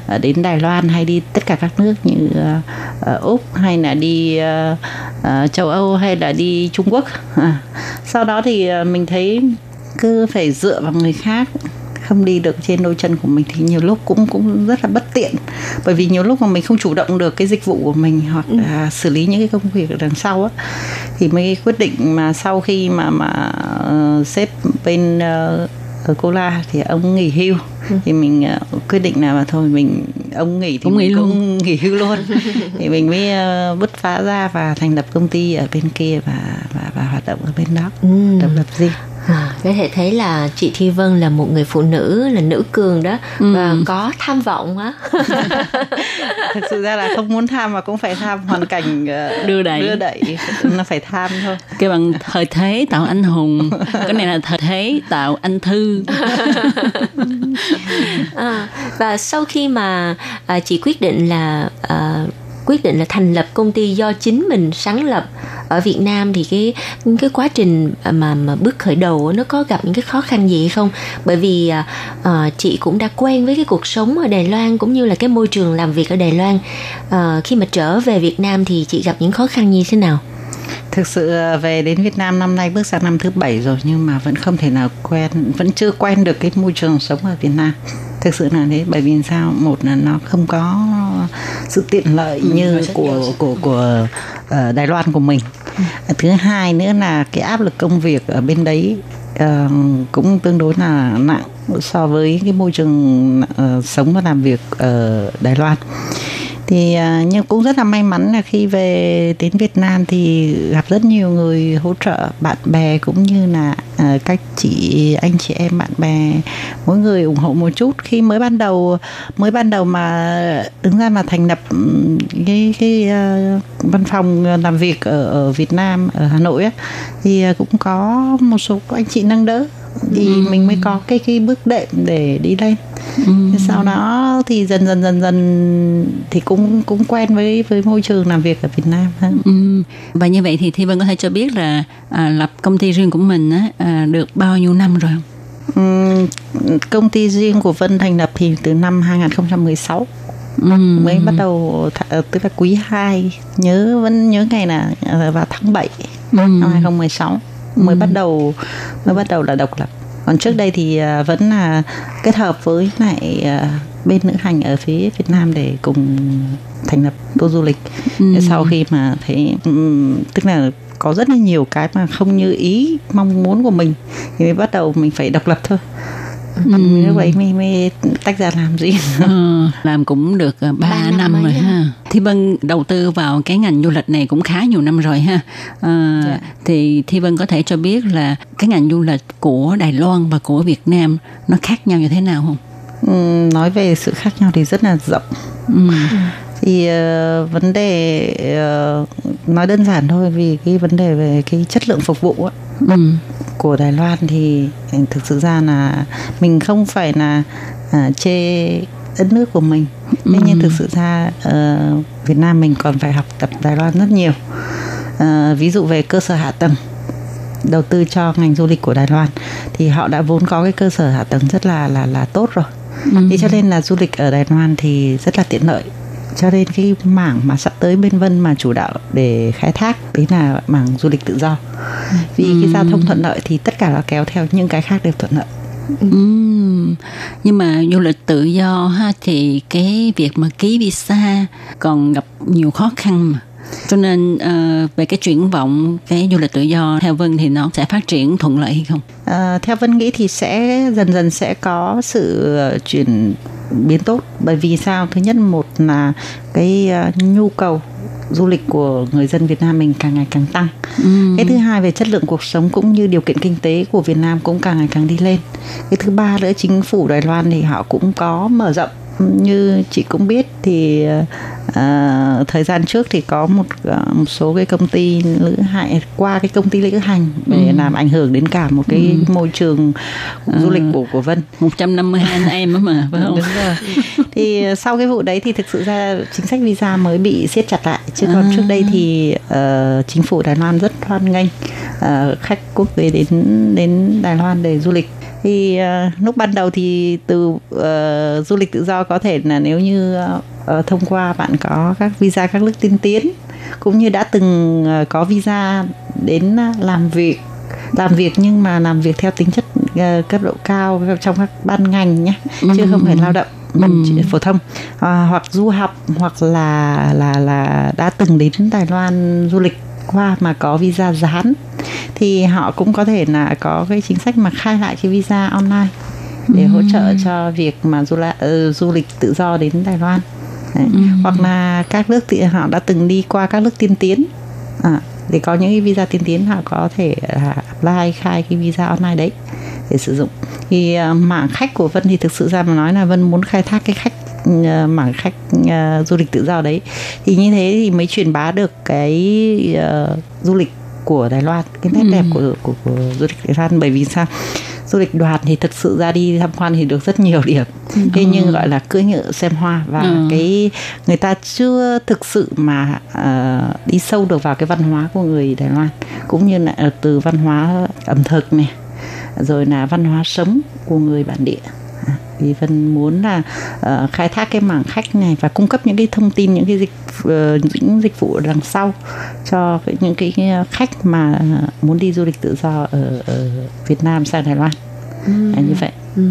ờ, đến Đài Loan hay đi tất cả các nước như ờ, ờ, Úc hay là đi ờ, ờ, châu Âu hay là đi Trung Quốc. À. sau đó thì ờ, mình thấy cứ phải dựa vào người khác không đi được trên đôi chân của mình thì nhiều lúc cũng cũng rất là bất tiện. Bởi vì nhiều lúc mà mình không chủ động được cái dịch vụ của mình hoặc là xử lý những cái công việc ở đằng sau á thì mới quyết định mà sau khi mà mà ờ, sếp bên ờ, ở Cola thì ông nghỉ hưu. Thì mình ờ, quyết định là mà thôi mình ông nghỉ thì Cũng nghỉ mình luôn. cũng *laughs* nghỉ hưu luôn. Thì mình mới ờ, bứt phá ra và thành lập công ty ở bên kia và và, và hoạt động ở bên đó. Ừ. độc lập riêng À, có thể thấy là chị Thi Vân là một người phụ nữ là nữ cường đó và có tham vọng á. *laughs* Thực sự ra là không muốn tham mà cũng phải tham hoàn cảnh ờ, Đưa đẩy. đưa đẩy nó phải tham thôi. Cái bằng thời thế tạo anh hùng cái này là thời thế tạo anh thư. *laughs* À, và sau khi mà à, chị quyết định là à, quyết định là thành lập công ty do chính mình sáng lập ở Việt Nam thì cái cái quá trình mà mà bước khởi đầu nó có gặp những cái khó khăn gì không? Bởi vì à, à, chị cũng đã quen với cái cuộc sống ở Đài Loan cũng như là cái môi trường làm việc ở Đài Loan. À, khi mà trở về Việt Nam thì chị gặp những khó khăn như thế nào? thực sự à, về đến Việt Nam năm nay bước sang năm thứ bảy rồi nhưng mà vẫn không thể nào quen vẫn chưa quen được cái môi trường sống ở Việt Nam thực sự là thế. Bởi vì sao? Một là nó không có sự tiện lợi như của của của ờ, Đài Loan của mình. Thứ hai nữa là cái áp lực công việc ở bên đấy ờ, cũng tương đối là nặng so với cái môi trường ờ, sống và làm việc ở Đài Loan thì à, nhưng cũng rất là may mắn là khi về đến Việt Nam thì gặp rất nhiều người hỗ trợ bạn bè cũng như là à, các chị anh chị em bạn bè. Mỗi người ủng hộ một chút. Khi mới ban đầu mới ban đầu mà đứng ra mà thành lập ừ, cái cái à, văn phòng làm việc ở ở Việt Nam ở Hà Nội ấy, thì cũng có một số anh chị nâng đỡ thì mình mới có cái cái bước đệm để đi lên Thế sau đó thì dần dần dần dần thì cũng cũng quen với với môi trường làm việc ở Việt Nam hơn. Ừ. Và như vậy thì Thi Vân có thể cho biết là à, lập công ty riêng của mình á, à, được bao nhiêu năm rồi không? Ừm, công ty riêng của Vân thành lập thì từ năm 2016 Ừ. mới bắt đầu ờ, tức là quý 2 nhớ vẫn nhớ ngày là ờ, vào tháng 7 Ừ. năm 2016 mới bắt đầu mới bắt đầu là độc lập. Còn trước đây thì à, vẫn là kết hợp với lại à, bên lữ hành ở phía Việt Nam để cùng thành lập tour du lịch. Thế sau khi mà thấy ừm, tức là có rất là nhiều cái mà không như ý mong muốn của mình thì mới bắt đầu mình phải độc lập thôi lúc đấy mới, mới tách ra làm gì Ờ, làm cũng được 3 Ba năm năm, mấy rồi năm. ha. Thi Vân đầu tư vào cái ngành du lịch này cũng khá nhiều năm rồi ha. Ờ, Dạ. Thì Thi Vân có thể cho biết là cái ngành du lịch của Đài Loan và của Việt Nam nó khác nhau như thế nào không? Ừm, nói về sự khác nhau thì rất là rộng Ừ. thì ờ, vấn đề ờ, nói đơn giản thôi vì cái vấn đề về cái chất lượng phục vụ á, Ừ. của Đài Loan thì thực sự ra là mình không phải là à, chê đất nước của mình. Thế nhưng thực sự ra ờ, Việt Nam mình còn phải học tập Đài Loan rất nhiều. Ờ, ví dụ về cơ sở hạ tầng đầu tư cho ngành du lịch của Đài Loan thì họ đã vốn có cái cơ sở hạ tầng rất là là là tốt rồi. Thế cho nên là du lịch ở Đài Loan thì rất là tiện lợi cho nên cái mảng mà sắp tới bên Vân mà chủ đạo để khai thác đấy là mảng du lịch tự do vì cái giao thông thuận lợi thì tất cả nó kéo theo những cái khác đều thuận lợi Ừm. Nhưng mà du lịch tự do ha thì cái việc mà ký visa còn gặp nhiều khó khăn mà. Cho nên ờ, về cái triển vọng cái du lịch tự do theo Vân thì nó sẽ phát triển thuận lợi hay không? Ờ, theo Vân nghĩ thì sẽ dần dần sẽ có sự ờ, chuyển biến tốt. Bởi vì sao? Thứ nhất một là cái ờ, nhu cầu du lịch của người dân Việt Nam mình càng ngày càng tăng. Cái thứ hai về chất lượng cuộc sống cũng như điều kiện kinh tế của Việt Nam cũng càng ngày càng đi lên. Cái thứ ba nữa chính phủ Đài Loan thì họ cũng có mở rộng. Như chị cũng biết thì ờ, thời gian trước thì có một ờ, một số cái công ty lữ hành qua cái công ty lữ hành để làm ảnh hưởng đến cả một cái môi trường du lịch của của Vân. 152 anh em mà phải không? đúng rồi. Thì sau cái vụ đấy thì thực sự ra chính sách visa mới bị siết chặt lại. Chứ còn trước đây thì ờ, chính phủ Đài Loan rất hoan nghênh ờ, khách quốc tế đến đến Đài Loan để du lịch thì ờ, lúc ban đầu thì từ ờ, du lịch tự do có thể là nếu như ờ, thông qua bạn có các visa các nước tiên tiến cũng như đã từng ờ, có visa đến ờ, làm việc làm việc nhưng mà làm việc theo tính chất ờ, cấp độ cao trong các ban ngành nhé chứ không phải lao động bằng chỉ- phổ thông. À, hoặc du học hoặc là là là đã từng đến Đài Loan du lịch qua mà có visa dán thì họ cũng có thể là có cái chính sách mà khai lại cái visa online để hỗ trợ cho việc mà du, la, ờ, du lịch tự do đến Đài Loan. Đấy. hoặc là các nước tự, họ đã từng đi qua các nước tiên tiến. À, để có những cái visa tiên tiến họ có thể là apply khai cái visa online đấy để sử dụng. Thì ờ, mảng khách của Vân thì thực sự ra mà nói là Vân muốn khai thác cái khách mảng khách ờ, du lịch tự do đấy. Thì như thế thì mới truyền bá được cái ờ, du lịch của Đài Loan cái nét đẹp của, của của du lịch Đài Loan. Bởi vì sao? Du lịch đoàn thì thực sự ra đi tham quan thì được rất nhiều điểm. Thế nhưng gọi là cưỡi ngựa xem hoa và Ừ. cái người ta chưa thực sự mà ờ, đi sâu được vào cái văn hóa của người Đài Loan cũng như là ờ, từ văn hóa ẩm thực này rồi là văn hóa sống của người bản địa À, vì Vân muốn là ờ, khai thác cái mảng khách này và cung cấp những cái thông tin những cái dịch ờ, những dịch vụ đằng sau cho những cái khách mà muốn đi du lịch tự do ở, ở Việt Nam sang Đài Loan. Là như vậy Ừ.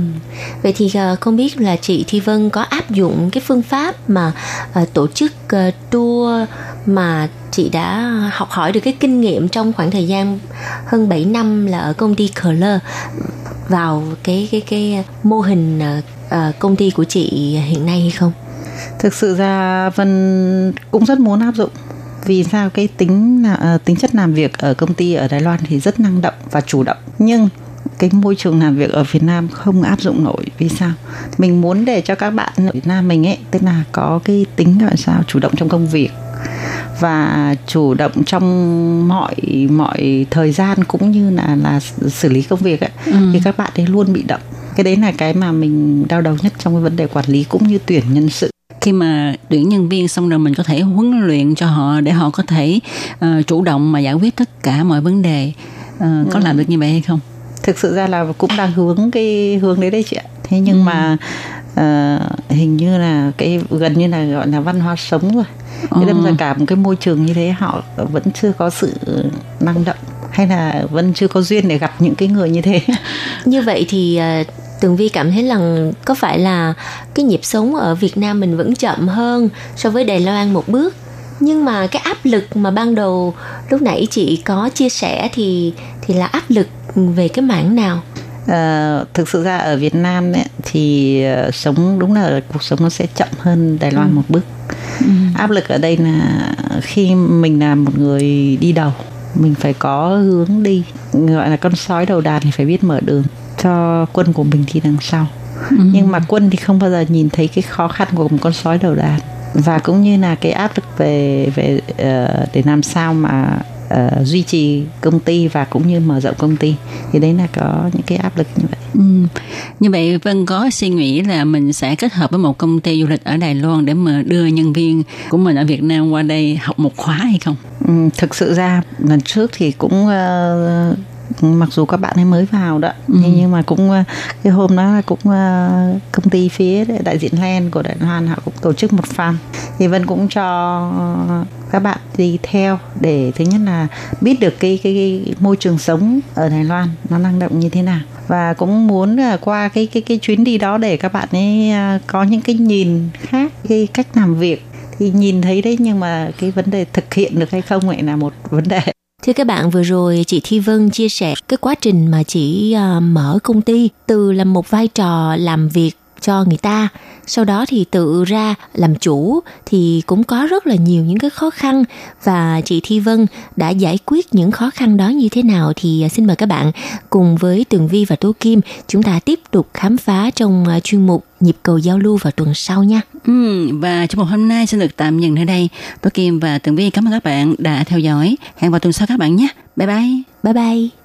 Vậy thì ờ, không biết là chị Thi Vân có áp dụng cái phương pháp mà ờ, tổ chức ờ, tour mà chị đã học hỏi được cái kinh nghiệm trong khoảng thời gian hơn 7 năm là ở công ty Color vào cái cái cái mô hình ờ, ờ, công ty của chị hiện nay hay không? thực sự ra Vân cũng rất muốn áp dụng vì sao cái tính là tính chất làm việc ở công ty ở Đài Loan thì rất năng động và chủ động nhưng cái môi trường làm việc ở Việt Nam không áp dụng nổi. Vì sao? Mình muốn để cho các bạn ở Việt Nam mình ấy tức là có cái tính gọi sao? Chủ động trong công việc và chủ động trong mọi mọi thời gian cũng như là là xử lý công việc ấy thì các bạn ấy luôn bị động. Cái đấy là cái mà mình đau đầu nhất trong cái vấn đề quản lý cũng như tuyển nhân sự. Khi mà tuyển nhân viên xong rồi mình có thể huấn luyện cho họ để họ có thể ờ, chủ động mà giải quyết tất cả mọi vấn đề Ờ, có làm được như vậy hay không thực sự ra là cũng đang hướng cái hướng đấy đấy chị ạ. Thế nhưng mà ờ, hình như là cái gần như là gọi là văn hóa sống rồi. Thế đâm ra cả một cái môi trường như thế họ vẫn chưa có sự năng động hay là vẫn chưa có duyên để gặp những cái người như thế. *laughs* Như vậy thì ờ, Tường Vi cảm thấy là có phải là cái nhịp sống ở Việt Nam mình vẫn chậm hơn so với Đài Loan một bước? Nhưng mà cái áp lực mà ban đầu lúc nãy chị có chia sẻ thì thì là áp lực về cái mảng nào? Ờ, thực sự ra ở Việt Nam ấy, thì ờ, sống đúng là cuộc sống nó sẽ chậm hơn Đài Loan một bước. Áp lực ở đây là khi mình là một người đi đầu mình phải có hướng đi gọi là con sói đầu đàn thì phải biết mở đường cho quân của mình đi đằng sau. Nhưng mà quân thì không bao giờ nhìn thấy cái khó khăn của một con sói đầu đàn. Và cũng như là cái áp lực về về ờ, để làm sao mà ờ, duy trì công ty và cũng như mở rộng công ty thì đấy là có những cái áp lực như vậy Ừ. Như vậy Vân có suy nghĩ là mình sẽ kết hợp với một công ty du lịch ở Đài Loan để mà đưa nhân viên của mình ở Việt Nam qua đây học một khóa hay không? Ừ, thực sự ra lần trước thì cũng ờ, mặc dù các bạn ấy mới vào đó thế nhưng mà cũng ờ, cái hôm đó là cũng ờ, công ty phía đại diện Len của Đài Loan họ cũng tổ chức một farm thì Vân cũng cho các bạn đi theo để thứ nhất là biết được cái cái, cái môi trường sống ở Đài Loan nó năng động như thế nào. Và cũng muốn qua cái cái cái chuyến đi đó để các bạn ấy ờ, có những cái nhìn khác cái cách làm việc. Thì nhìn thấy đấy nhưng mà cái vấn đề thực hiện được hay không lại là một vấn đề Thưa các bạn, vừa rồi chị Thi Vân chia sẻ cái quá trình mà chị uh, mở công ty từ làm một vai trò làm việc cho người ta sau đó thì tự ra làm chủ thì cũng có rất là nhiều những cái khó khăn và chị Thi Vân đã giải quyết những khó khăn đó như thế nào thì à, xin mời các bạn cùng với Tường Vi và Tố Kim chúng ta tiếp tục khám phá trong à, chuyên mục nhịp cầu giao lưu vào tuần sau nha. Ừ, và trong một hôm nay xin được tạm dừng nơi đây. Tôi Kim và Tường Vi cảm ơn các bạn đã theo dõi. Hẹn vào tuần sau các bạn nhé. Bye bye. Bye bye.